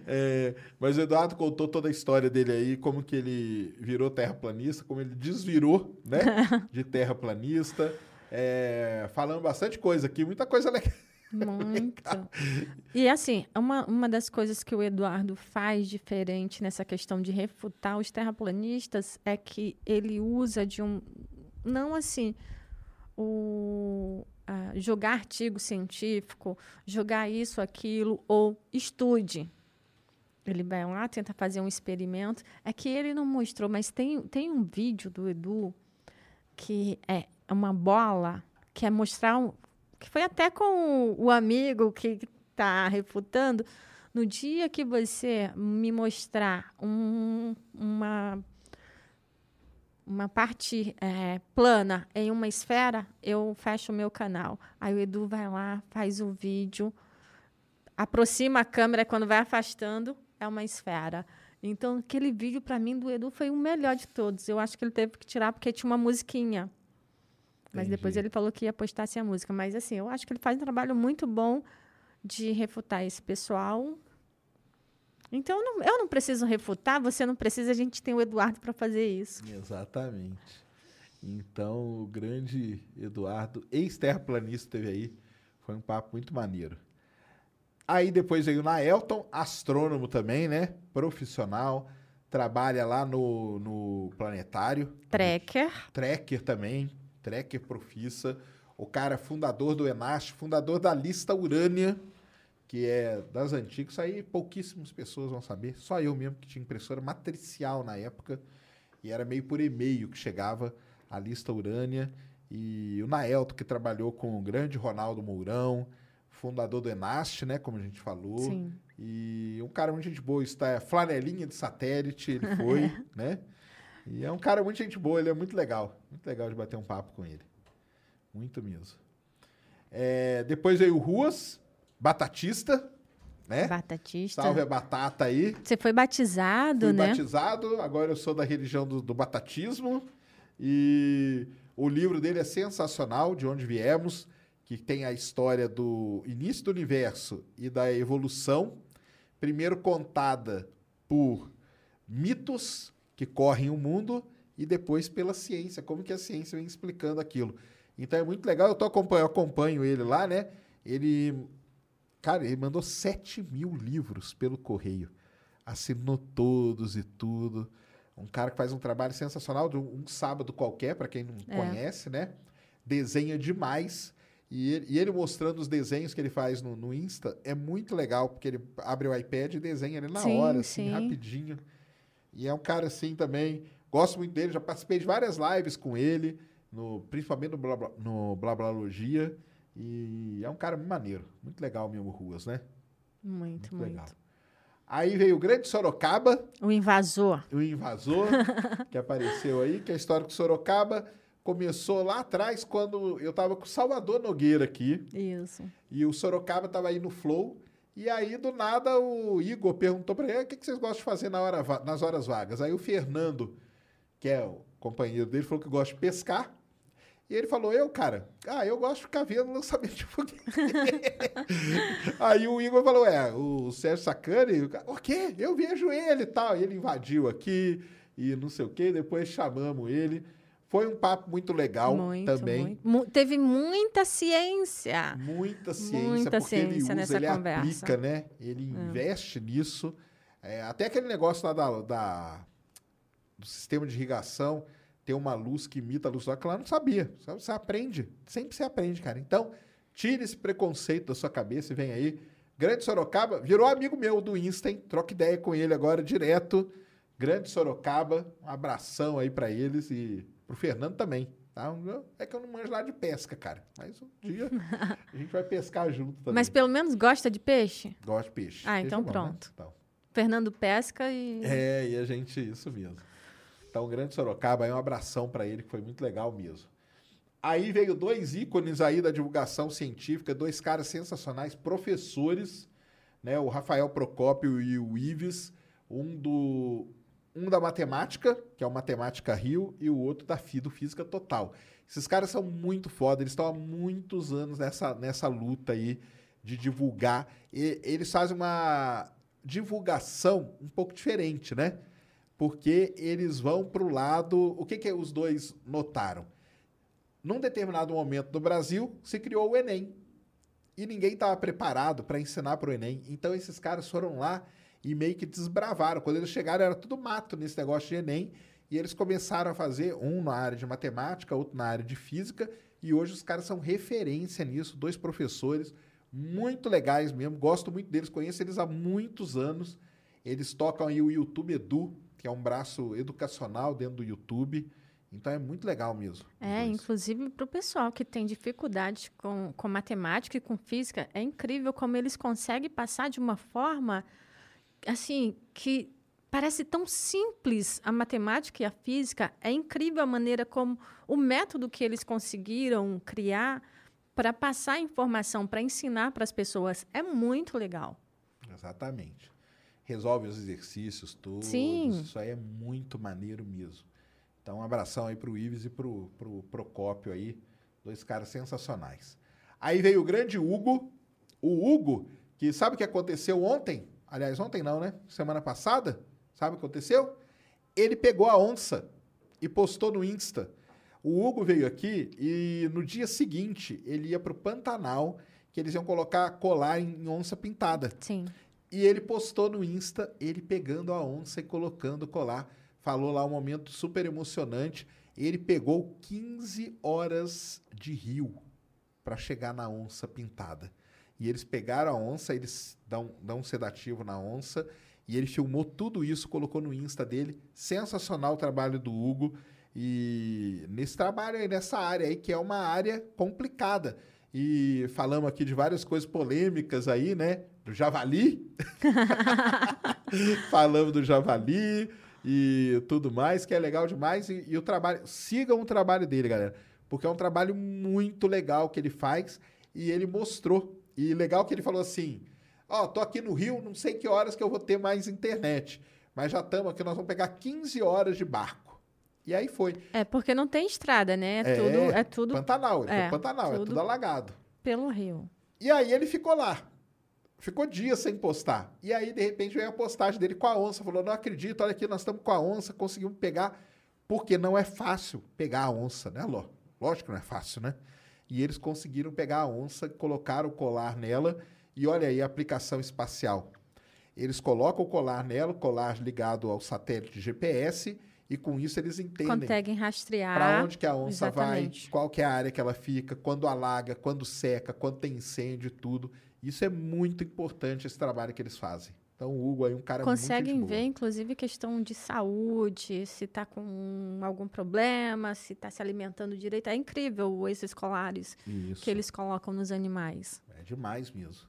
É, mas o Eduardo contou toda a história dele aí, como que ele virou terraplanista, como ele desvirou, né, de terraplanista. É, falando bastante coisa aqui, muita coisa legal. Muito. E assim, uma, uma das coisas que o Eduardo faz diferente nessa questão de refutar os terraplanistas é que ele usa de um. Não assim. O, ah, jogar artigo científico, jogar isso, aquilo, ou estude. Ele vai lá, tenta fazer um experimento. É que ele não mostrou, mas tem, tem um vídeo do Edu que é uma bola que é mostrar que foi até com o, amigo que está refutando. No dia que você me mostrar um- uma uma parte é, plana em uma esfera, eu fecho o meu canal. Aí o Edu vai lá, faz o vídeo, aproxima a câmera, quando vai afastando, é uma esfera. Então, aquele vídeo, para mim, do Edu foi o melhor de todos. Eu acho que ele teve que tirar porque tinha uma musiquinha. Mas depois ele falou que ia postar sem a música. Mas, assim, eu acho que ele faz um trabalho muito bom de refutar esse pessoal. Então, eu não, eu não preciso refutar, você não precisa, a gente tem o Eduardo para fazer isso. Exatamente. Então, o grande Eduardo, ex-terraplanista, teve aí. Foi um papo muito maneiro. Aí depois veio o Naelton, astrônomo também, né? Profissional. Trabalha lá no, no planetário. Trekker. Trekker também. Trekker profissa. O cara fundador do Enast, fundador da lista Urânia, que é das antigas. Isso aí pouquíssimas pessoas vão saber. Só eu mesmo que tinha impressora matricial na época. E era meio por e-mail que chegava a lista Urânia. E o Naelto, que trabalhou com o grande Ronaldo Mourão, fundador do Enast, né? Como a gente falou. Sim. E um cara muito gente boa. Está é flanelinha de satélite, ele foi, né? E é um cara muito gente boa, ele é muito legal. Muito legal de bater um papo com ele. Muito mesmo. É, depois veio o Ruas, Batatista, né? Batatista. Salve a batata aí. Você foi batizado, Fui né? batizado, agora eu sou da religião do, do batatismo. E o livro dele é sensacional, De Onde Viemos, que tem a história do início do universo e da evolução, primeiro contada por mitos que correm o mundo e depois pela ciência, como que a ciência vem explicando aquilo. Então é muito legal, eu, tô acompanho, eu acompanho ele lá, né? Ele, cara, ele mandou 7 mil livros pelo correio assinou todos e tudo. Um cara que faz um trabalho sensacional, de um, um sábado qualquer, para quem não É. conhece, né? Desenha demais. E ele, e ele mostrando os desenhos que ele faz no, no Insta é muito legal, porque ele abre o iPad e desenha ali na Sim, hora, assim, sim. rapidinho. E é um cara assim também. Gosto muito dele, já participei de várias lives com ele, no, principalmente no, Blabla, no Blablalogia. E é um cara muito maneiro. Muito legal mesmo, Ruas, né? Muito, muito. Legal. Aí veio o Grande Sorocaba, O invasor. o invasor, que apareceu aí, que é a história que Sorocaba começou lá atrás, quando eu tava com o Salvador Nogueira aqui, Isso. e o Sorocaba tava aí no Flow, e aí, do nada, o Igor perguntou pra ele, "Ah, o que, vocês gostam de fazer na hora nas horas vagas? Aí o Fernando, que é o companheiro dele, falou que gosta de pescar, e ele falou, eu, cara, ah, eu gosto de ficar vendo lançamento de foguete. Aí o Igor falou, é, o Sérgio Sacani, o, ca- o quê? Eu vejo ele e tal. E ele invadiu aqui e não sei o quê, depois chamamos ele. Foi um papo muito legal muito, também. muito. Mu- teve muita ciência. Muita ciência, Muita porque ele ciência usa, nessa ele conversa. aplica, né? Ele investe nisso. É, até aquele negócio lá da, da- do sistema de irrigação, tem uma luz que imita a luz solar, que lá não sabia. Você- aprende, sempre você aprende, cara. Então, tire esse preconceito da sua cabeça e vem aí. Grande Sorocaba, virou amigo meu do Insta, hein? Troca ideia com ele agora direto. Grande Sorocaba, um abração aí pra eles e pro Fernando também. Tá? É que eu não manjo lá de pesca, cara. Mas um dia a gente vai pescar junto também. Mas pelo menos gosta de peixe? Gosto de peixe. Ah, Peixe então é bom, né? pronto. Então. Fernando pesca e. É, e a gente, isso mesmo. Então, grande Sorocaba, aí um abração pra ele, que foi muito legal mesmo. Aí veio dois ícones aí da divulgação científica, dois caras sensacionais, professores, né? O Rafael Procópio e o Ives, um do um da matemática, que é o Matemática Rio, e o outro da FI, do Física Total. Esses caras são muito foda, eles estão há muitos anos nessa, nessa luta aí de divulgar. E eles fazem uma divulgação um pouco diferente, né? Porque eles vão para o lado. O que, que os dois notaram? Num determinado momento do Brasil, se criou o Enem. E ninguém estava preparado para ensinar para o Enem. Então, esses caras foram lá e meio que desbravaram. Quando eles chegaram, era tudo mato nesse negócio de Enem. E eles começaram a fazer um na área de matemática, outro na área de física. E hoje os caras são referência nisso, dois professores muito legais mesmo. Gosto muito deles, conheço eles há muitos anos. Eles tocam aí o YouTube Edu, que é um braço educacional dentro do YouTube. Então é muito legal mesmo. É, inclusive para o pessoal que tem dificuldade com, com matemática e com física, é incrível como eles conseguem passar de uma forma assim que parece tão simples a matemática e a física. É incrível a maneira como o método que eles conseguiram criar para passar informação, para ensinar para as pessoas. É muito legal. Exatamente. resolve os exercícios todos. Sim. Isso aí é muito maneiro mesmo. Então, um abração aí pro Ives e pro, pro Procópio aí. Dois caras sensacionais. Aí veio o grande Hugo. O Hugo, que sabe o que aconteceu ontem? Aliás, ontem não, né? Semana passada. Sabe o que aconteceu? Ele pegou a onça e postou no Insta. O Hugo veio aqui e no dia seguinte ele ia pro Pantanal, que eles iam colocar colar em onça pintada. Sim. E ele postou no Insta ele pegando a onça e colocando o colar. Falou lá um momento super emocionante. Ele pegou 15 horas de rio para chegar na onça pintada. E eles pegaram a onça, eles dão, dão um sedativo na onça, e ele filmou tudo isso, colocou no Insta dele. Sensacional o trabalho do Hugo. E nesse trabalho aí, nessa área aí, que é uma área complicada. E falamos aqui de várias coisas polêmicas aí, né? Do javali. falamos do javali e tudo mais, que é legal demais. E, e o trabalho. Sigam o trabalho dele, galera. Porque é um trabalho muito legal que ele faz e ele mostrou. E legal que ele falou assim: Ó, oh, tô aqui no Rio, não sei que horas que eu vou ter mais internet. Mas já estamos aqui, nós vamos pegar 15 horas de barco. E aí foi. É, porque não tem estrada, né? É, tudo. É tudo Pantanal, é, é Pantanal, é tudo tudo alagado. pelo rio. E aí ele ficou lá. Ficou dias sem postar. E aí, de repente, veio a postagem dele com a onça. Falou: não acredito, olha aqui, nós estamos com a onça, conseguimos pegar. Porque não é fácil pegar a onça, né, Ló? Lógico que não é fácil, né? E eles conseguiram pegar a onça, colocaram o colar nela. E olha aí a aplicação espacial. Eles colocam o colar nela, o colar ligado ao satélite GPS, e com isso eles entendem Conseguem rastrear. para onde que a onça Exatamente. vai, qual que é a área que ela fica, quando alaga, quando seca, quando tem incêndio e tudo. Isso é muito importante esse trabalho que eles fazem. Então o Hugo aí um cara Conseguem muito ver, inclusive, questão de saúde, se está com algum problema, se está se alimentando direito. É incrível esses colares Isso. que eles colocam nos animais. É demais mesmo.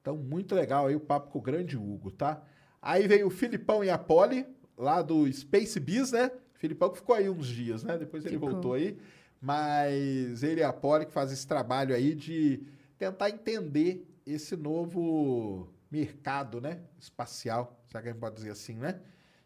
Então, muito legal aí o papo com o grande Hugo, tá? Aí veio o Filipão e a Poli, lá do Space Biz, né? Filipão que ficou aí uns dias, né? Depois ele Ficou. voltou aí. Mas ele e a Poli que faz esse trabalho aí de tentar entender esse novo mercado, né? Espacial, que a gente pode dizer assim, né?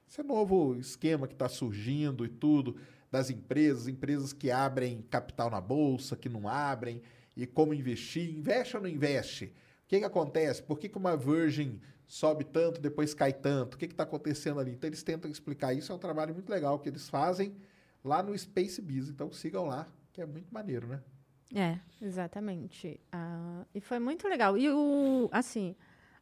Esse novo esquema que está surgindo e tudo, das empresas, empresas que abrem capital na bolsa, que não abrem, e como investir, investe ou não investe? O que, que acontece? Por que, que uma Virgin sobe tanto, depois cai tanto? O que está acontecendo ali? Então eles tentam explicar isso, é um trabalho muito legal que eles fazem lá no Space Biz. Então sigam lá, que é muito maneiro, né? É, exatamente. Ah, e foi muito legal. E o, assim,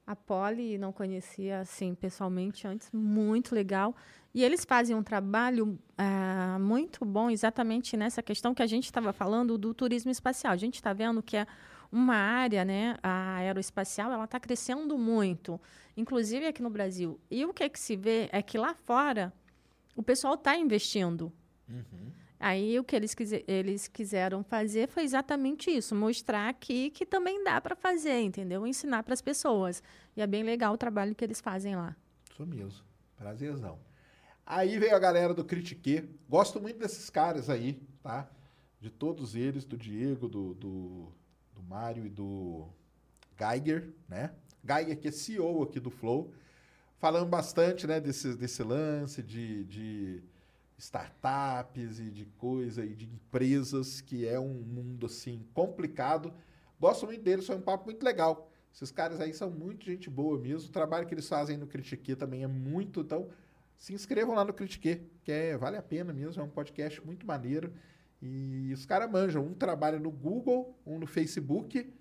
a Polly não conhecia assim pessoalmente antes, muito legal. E eles fazem um trabalho ah, muito bom exatamente nessa questão que a gente estava falando do turismo espacial. A gente está vendo que é uma área, né, a aeroespacial, ela está crescendo muito, inclusive aqui no Brasil. E o que, é que se vê é que lá fora o pessoal está investindo. Aí o que eles, quise- eles quiseram fazer foi exatamente isso, mostrar aqui que também dá para fazer, entendeu? Ensinar para as pessoas. E é bem legal o trabalho que eles fazem lá. Isso mesmo. Prazerzão. Aí veio a galera do Critique. Gosto muito desses caras aí, tá? De todos eles, do Diego, do, do, do Mário e do Geiger, né? Geiger, que é CEO aqui do Flow. Falando bastante, né, desse, desse lance de, de startups e de coisa e de empresas, que é um mundo, assim, complicado. Gosto muito deles, foi um papo muito legal. Esses caras aí são muito gente boa mesmo. O trabalho que eles fazem no Critique também é muito. Então, se inscrevam lá no Critique, que é, vale a pena mesmo. É um podcast muito maneiro. E os caras manjam. Um trabalha no Google, um no Facebook.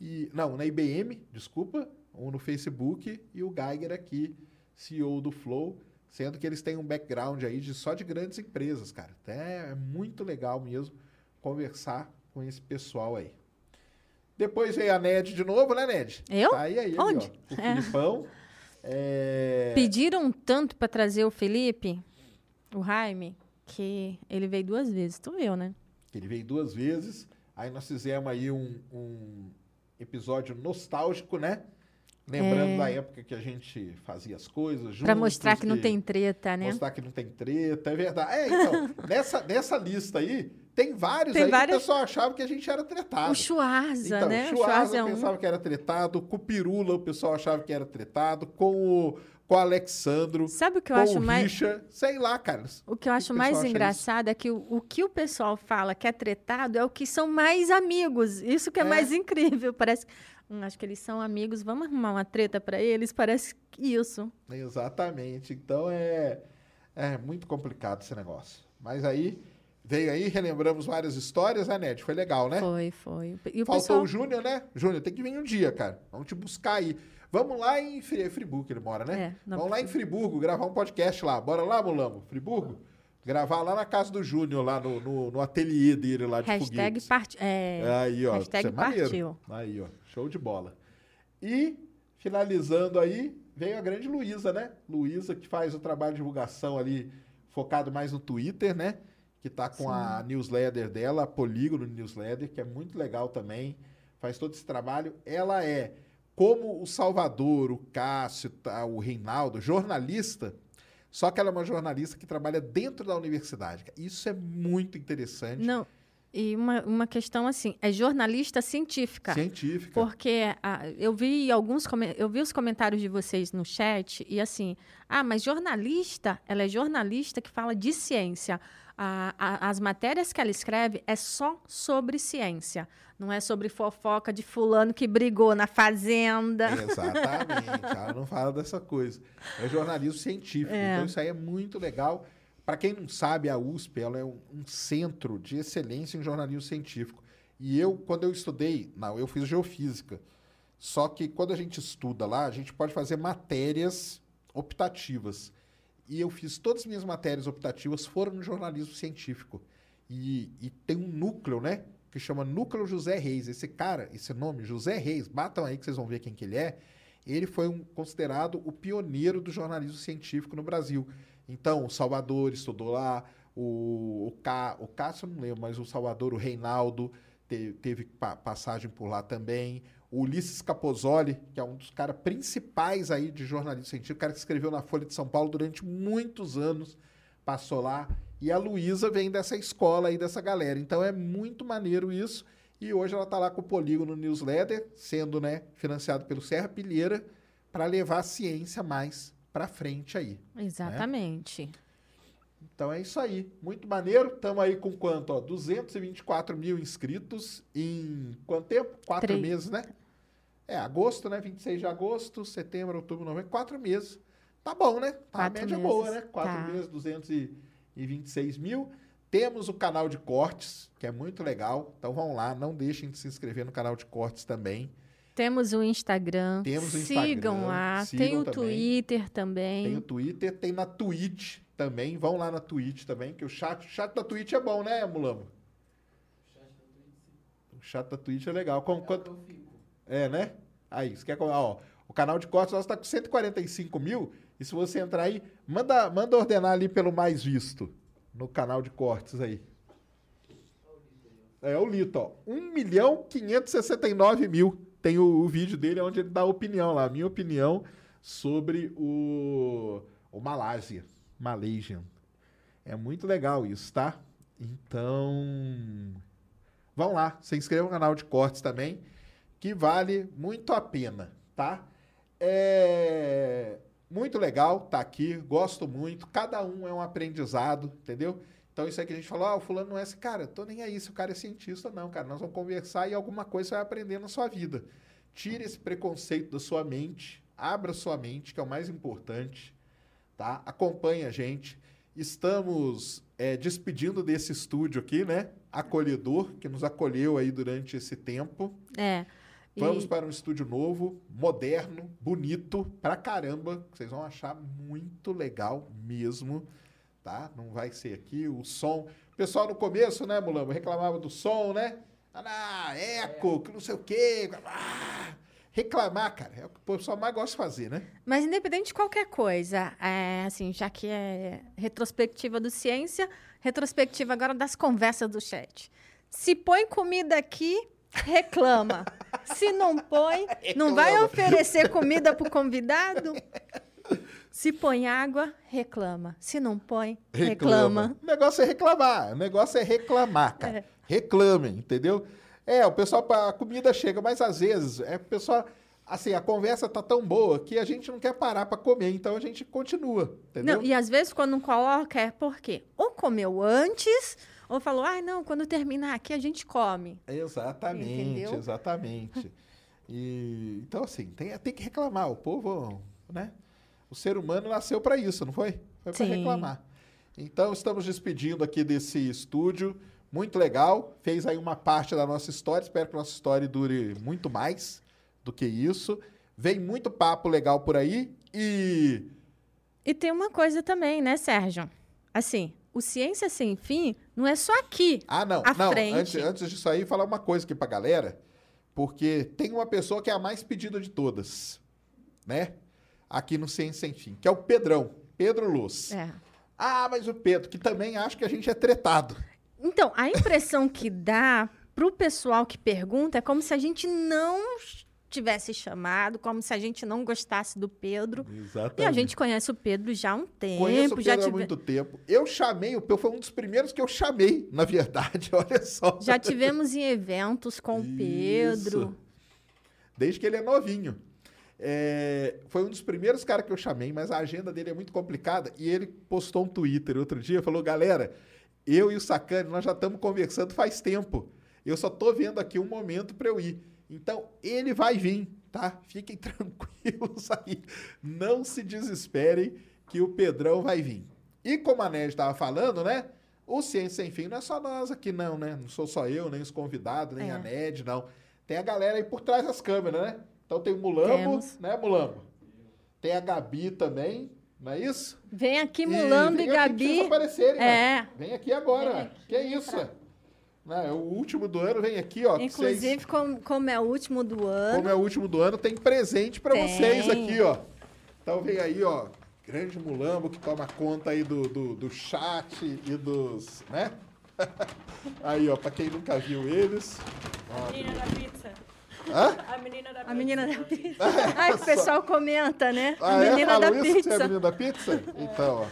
E, não, na IBM, desculpa. Um no Facebook. E o Geiger aqui, CEO do Flow. Sendo que eles têm um background aí de só de grandes empresas, cara. Até é muito legal mesmo conversar com esse pessoal aí. Depois veio a Ned de novo, né, Ned? Eu? Tá aí, aí, Onde? ó. O É. Filipão. É... Pediram tanto para trazer o Felipe, o Jaime, que ele veio duas vezes. Tu viu, né? Ele veio duas vezes. Aí nós fizemos aí um, um episódio nostálgico, né? Lembrando da época que a gente fazia as coisas juntos. Pra mostrar que não tem treta, né? Mostrar que não tem treta, é verdade. É, então, nessa, nessa lista aí, tem vários Tem aí vários- que o pessoal achava que a gente era tretado. O Schwarza, Então, né? o Schwarza Schwarza é um. pensava que era tretado, com o Pirula o pessoal achava que era tretado, com o, com o Alexandro, Sabe o que eu com acho o mais. Richard, sei lá, cara. O que eu acho o mais engraçado é que o, o que o pessoal fala que é tretado é o que são mais amigos. Isso que é, É. mais incrível. Parece. Hum, acho que eles são amigos. Vamos arrumar uma treta pra eles? Parece que isso. Exatamente. Então é, é muito complicado esse negócio. Mas aí, veio aí, relembramos várias histórias, né, Ned? Foi legal, né? Foi, foi. E o Faltou pessoal. o Júnior, né? Júnior, tem que vir um dia, cara. Vamos te buscar aí. Vamos lá em Fri- Friburgo, ele mora, né? É, Vamos lá em Friburgo, gravar um podcast lá. Bora lá, Mulamo? Friburgo? Gravar lá na casa do Júnior, lá no, no, no ateliê dele lá de Hashtag foguetes. partiu. É, Aí, ó. hashtag é partiu. Aí, ó. Show de bola. E, finalizando aí, veio a grande Luísa, né? Luísa, que faz o trabalho de divulgação ali, focado mais no Twitter, né? Que tá com a newsletter dela, a Polígono Newsletter, que é muito legal também. Faz todo esse trabalho. Ela é, como o Salvador, o Cássio, tá, o Reinaldo, jornalista, só que ela é uma jornalista que trabalha dentro da universidade. Isso é muito interessante. Não. E uma, uma questão assim, é jornalista científica. Científica. Porque ah, eu vi alguns eu vi os comentários de vocês no chat e assim, ah, mas jornalista, ela é jornalista que fala de ciência. A- as matérias que ela escreve é só sobre ciência, não é sobre fofoca de fulano que brigou na fazenda. Exatamente. Ela não fala dessa coisa. É jornalismo científico. É. Então, isso aí é muito legal. Para quem não sabe, a USP ela é um, um centro de excelência em jornalismo científico. E eu, quando eu estudei, não, eu fiz geofísica. Só que quando a gente estuda lá, a gente pode fazer matérias optativas. E eu fiz todas as minhas matérias optativas foram no jornalismo científico. E, e tem um núcleo, né? Que chama Núcleo José Reis. Esse cara, esse nome, José Reis, batam aí que vocês vão ver quem que ele é. Ele foi um, considerado o pioneiro do jornalismo científico no Brasil. Então, o Salvador estudou lá, o, o, Cá, o Cássio não lembro, mas o Salvador, o Reinaldo, te- teve pa- passagem por lá também. O Ulisses Capozoli, que é um dos caras principais aí de jornalismo científico, o cara que escreveu na Folha de São Paulo durante muitos anos, passou lá. E a Luísa vem dessa escola aí, dessa galera. Então é muito maneiro isso. E hoje ela está lá com o Polígono Newsletter, sendo né, financiado pelo Serra Pilheira, para levar a ciência mais para frente aí. Exatamente. Então é isso aí. Muito maneiro. Estamos aí com quanto? Ó, 224 mil inscritos em quanto tempo? Quatro Três. meses, né? É, agosto, né? 26 de agosto, setembro, outubro, novembro. Quatro meses. Tá bom, né? Tá a média meses. boa, né? Quatro Tá. meses, 226 mil. Temos o canal de cortes, que é muito legal. Então vão lá, não deixem de se inscrever no canal de cortes também. Temos o Instagram. Temos o Sigam Instagram, lá. sigam tem o também. Twitter também. Tem o Twitter, tem na Twitch também. Vão lá na Twitch também, que o chat, o chat da Twitch é bom, né, Mulamo? O chat da Twitch é legal. Com, quanto... É, né? Aí, você quer... Ó, o canal de cortes nosso tá com 145 mil. E se você entrar aí, manda, manda ordenar ali pelo mais visto no canal de cortes aí. É o Lito, ó. 1 milhão 569 mil. Tem o, o vídeo dele onde ele dá a opinião lá. A minha opinião sobre o, o Malásia. Malaysian. É muito legal isso, tá? Então. Vão lá, se inscreva no canal de cortes também, que vale muito a pena, tá? É muito legal tá aqui, gosto muito. Cada um é um aprendizado, entendeu? Então isso aí que a gente falou, ah, o fulano não é esse cara, tô nem aí se o cara é cientista, não, cara. Nós vamos conversar e alguma coisa você vai aprender na sua vida. Tire esse preconceito da sua mente, abra sua mente, que é o mais importante, tá? Acompanhe a gente. Estamos é, despedindo desse estúdio aqui, né? Acolhedor, que nos acolheu aí durante esse tempo. É. E- Vamos para um estúdio novo, moderno, bonito pra caramba. que Vocês vão achar muito legal mesmo, tá? Não vai ser aqui o som. O pessoal no começo, né, Mulambo, reclamava do som, né? Ah, eco, que não sei o quê. Ah, reclamar, cara, é o que o pessoal mais gosta de fazer, né? Mas independente de qualquer coisa, é, assim, já que é retrospectiva do ciência, retrospectiva agora das conversas do chat. Se põe comida aqui, reclama. Se não põe, não vai oferecer comida pro convidado? Se põe água, reclama. Se não põe, reclama. O negócio é reclamar. O negócio é reclamar, cara. Reclamem, entendeu? É, o pessoal, a comida chega, mas às vezes, é o pessoal. Assim, a conversa tá tão boa que a gente não quer parar para comer, então a gente continua, entendeu? Não, e às vezes quando não coloca é porque ou comeu antes, ou falou, ai não, quando terminar aqui a gente come. Exatamente, Entendeu? exatamente. E, então, assim, tem, tem que reclamar. O povo, né? O ser humano nasceu para isso, não foi? Foi para reclamar. Então, estamos despedindo aqui desse estúdio. Muito legal. Fez aí uma parte da nossa história. Espero que nossa história dure muito mais do que isso. Vem muito papo legal por aí. E. E tem uma coisa também, né, Sérgio? Assim, o Ciência Sem Fim não é só aqui. Ah, não. à não, frente. antes, antes disso aí, falar uma coisa aqui pra galera. Porque tem uma pessoa que é a mais pedida de todas, né? Aqui no Ciência Sem Fim, que é o Pedrão, Pedro Luz. É. Ah, mas o Pedro, que também acha que a gente é tretado. Então, a impressão que dá pro pessoal que pergunta é como se a gente não tivesse chamado, como se a gente não gostasse do Pedro. Exatamente. E a gente conhece o Pedro já há um tempo. Conheço o já, Pedro há tive- muito tempo. Eu chamei, o Pedro foi um dos primeiros que eu chamei, na verdade, olha só. já tivemos em eventos com o Pedro. Isso. Desde que ele é novinho. É, foi um dos primeiros caras que eu chamei, mas a agenda dele é muito complicada. E ele postou um Twitter outro dia, falou, galera, eu e o Sacane, nós já estamos conversando faz tempo. Eu só tô vendo aqui um momento para eu ir. Então, ele vai vir, tá? Fiquem tranquilos aí. Não se desesperem que o Pedrão vai vir. E como a Ned estava falando, né? O Ciência Sem Fim não é só nós aqui, não, né? Não sou só eu, nem os convidados, nem É. a Ned, não. Tem a galera aí por trás das câmeras, né? Então tem o Mulambo, Temos. né, Mulambo? Tem a Gabi também, não é isso? Vem aqui, E Mulambo e, vem aqui pra vocês Gabi. aparecerem, É. né? Vem aqui agora. que isso? Né, é o último do ano vem aqui, ó. que vocês- Inclusive, como, como é o último do ano. como é o último do ano, tem presente pra Tem. vocês aqui, ó. Então vem aí, ó, grande Mulambo que toma conta aí do, do, do chat e dos, né? aí, ó, pra quem nunca viu eles. Ó, Menina da pizza. Hã? A menina da A menina da pizza. Ai, o pessoal comenta, né? Ah, a é? menina Falam da isso? Você é a pizza. menina da pizza? Então, ó.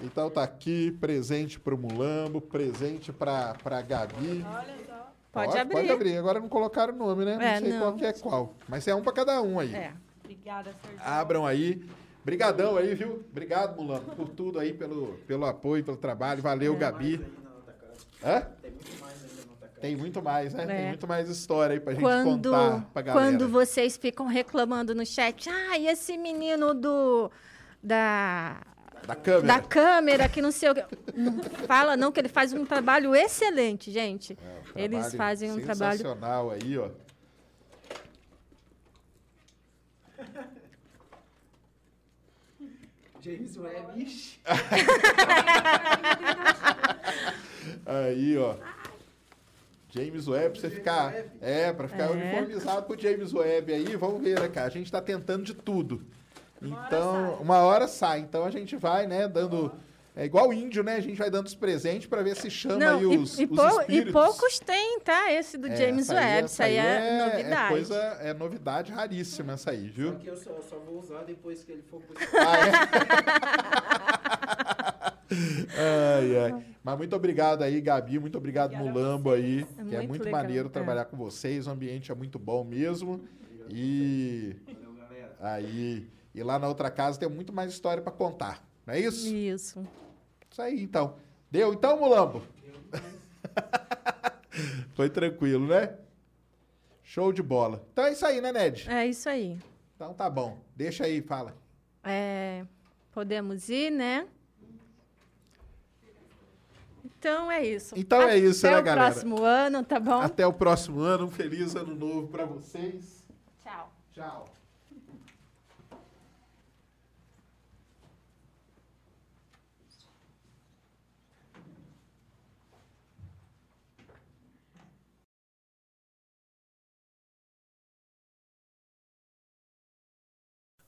Então tá aqui, presente pro Mulambo, presente pra, pra Gabi. Olha só. Pode abrir. Pode abrir. Agora não colocaram o nome, né? É, não sei não. qual que é qual. Mas é um pra cada um aí. É. Obrigada, Sérgio. Abram aí. Brigadão aí, viu? Obrigado, Mulambo, por tudo aí, pelo, pelo apoio, pelo trabalho. É. Valeu, Gabi. Hã? Tem muito mais, né? Tem É. muito mais história aí pra gente Quando, contar pra galera. quando vocês ficam reclamando no chat, ah, e esse menino do da Da câmera. da câmera que não sei o que. Fala não que ele faz um trabalho excelente, gente. Um Eles fazem um trabalho Sensacional aí, ó. James Webb, ixi. Aí, ó. James Webb, pra você ficar. É, pra ficar É. uniformizado com o James Webb aí, vamos ver, né, cara? A gente tá tentando de tudo. Então, uma hora sai. Então a gente vai, né, dando. É igual índio, né? A gente vai dando os presentes pra ver se chama Não, aí e- os, e, os pou- e poucos têm, tá? Esse do É, James é- Webb. Isso aí é, novidade. É coisa, é novidade raríssima essa aí, viu? Só que eu só, só vou usar depois que ele for pro Ah, é? ai, ai. Mas muito obrigado aí, Gabi. Muito obrigado, Mulambo aí. É que é muito muito legal, maneiro é. trabalhar com vocês. O ambiente é muito bom mesmo. E aí, e lá na outra casa tem muito mais história pra contar. Não é isso? Isso. Isso aí, então. Deu então, Mulambo? Foi tranquilo, né? Show de bola. Então é isso aí, né, Ned? É isso aí. Então tá bom. Deixa aí, fala. É, podemos ir, né? Então é isso. Então é isso, Até né, o galera? próximo ano, tá bom? Até o próximo ano. Um feliz ano novo pra vocês. Tchau. Tchau.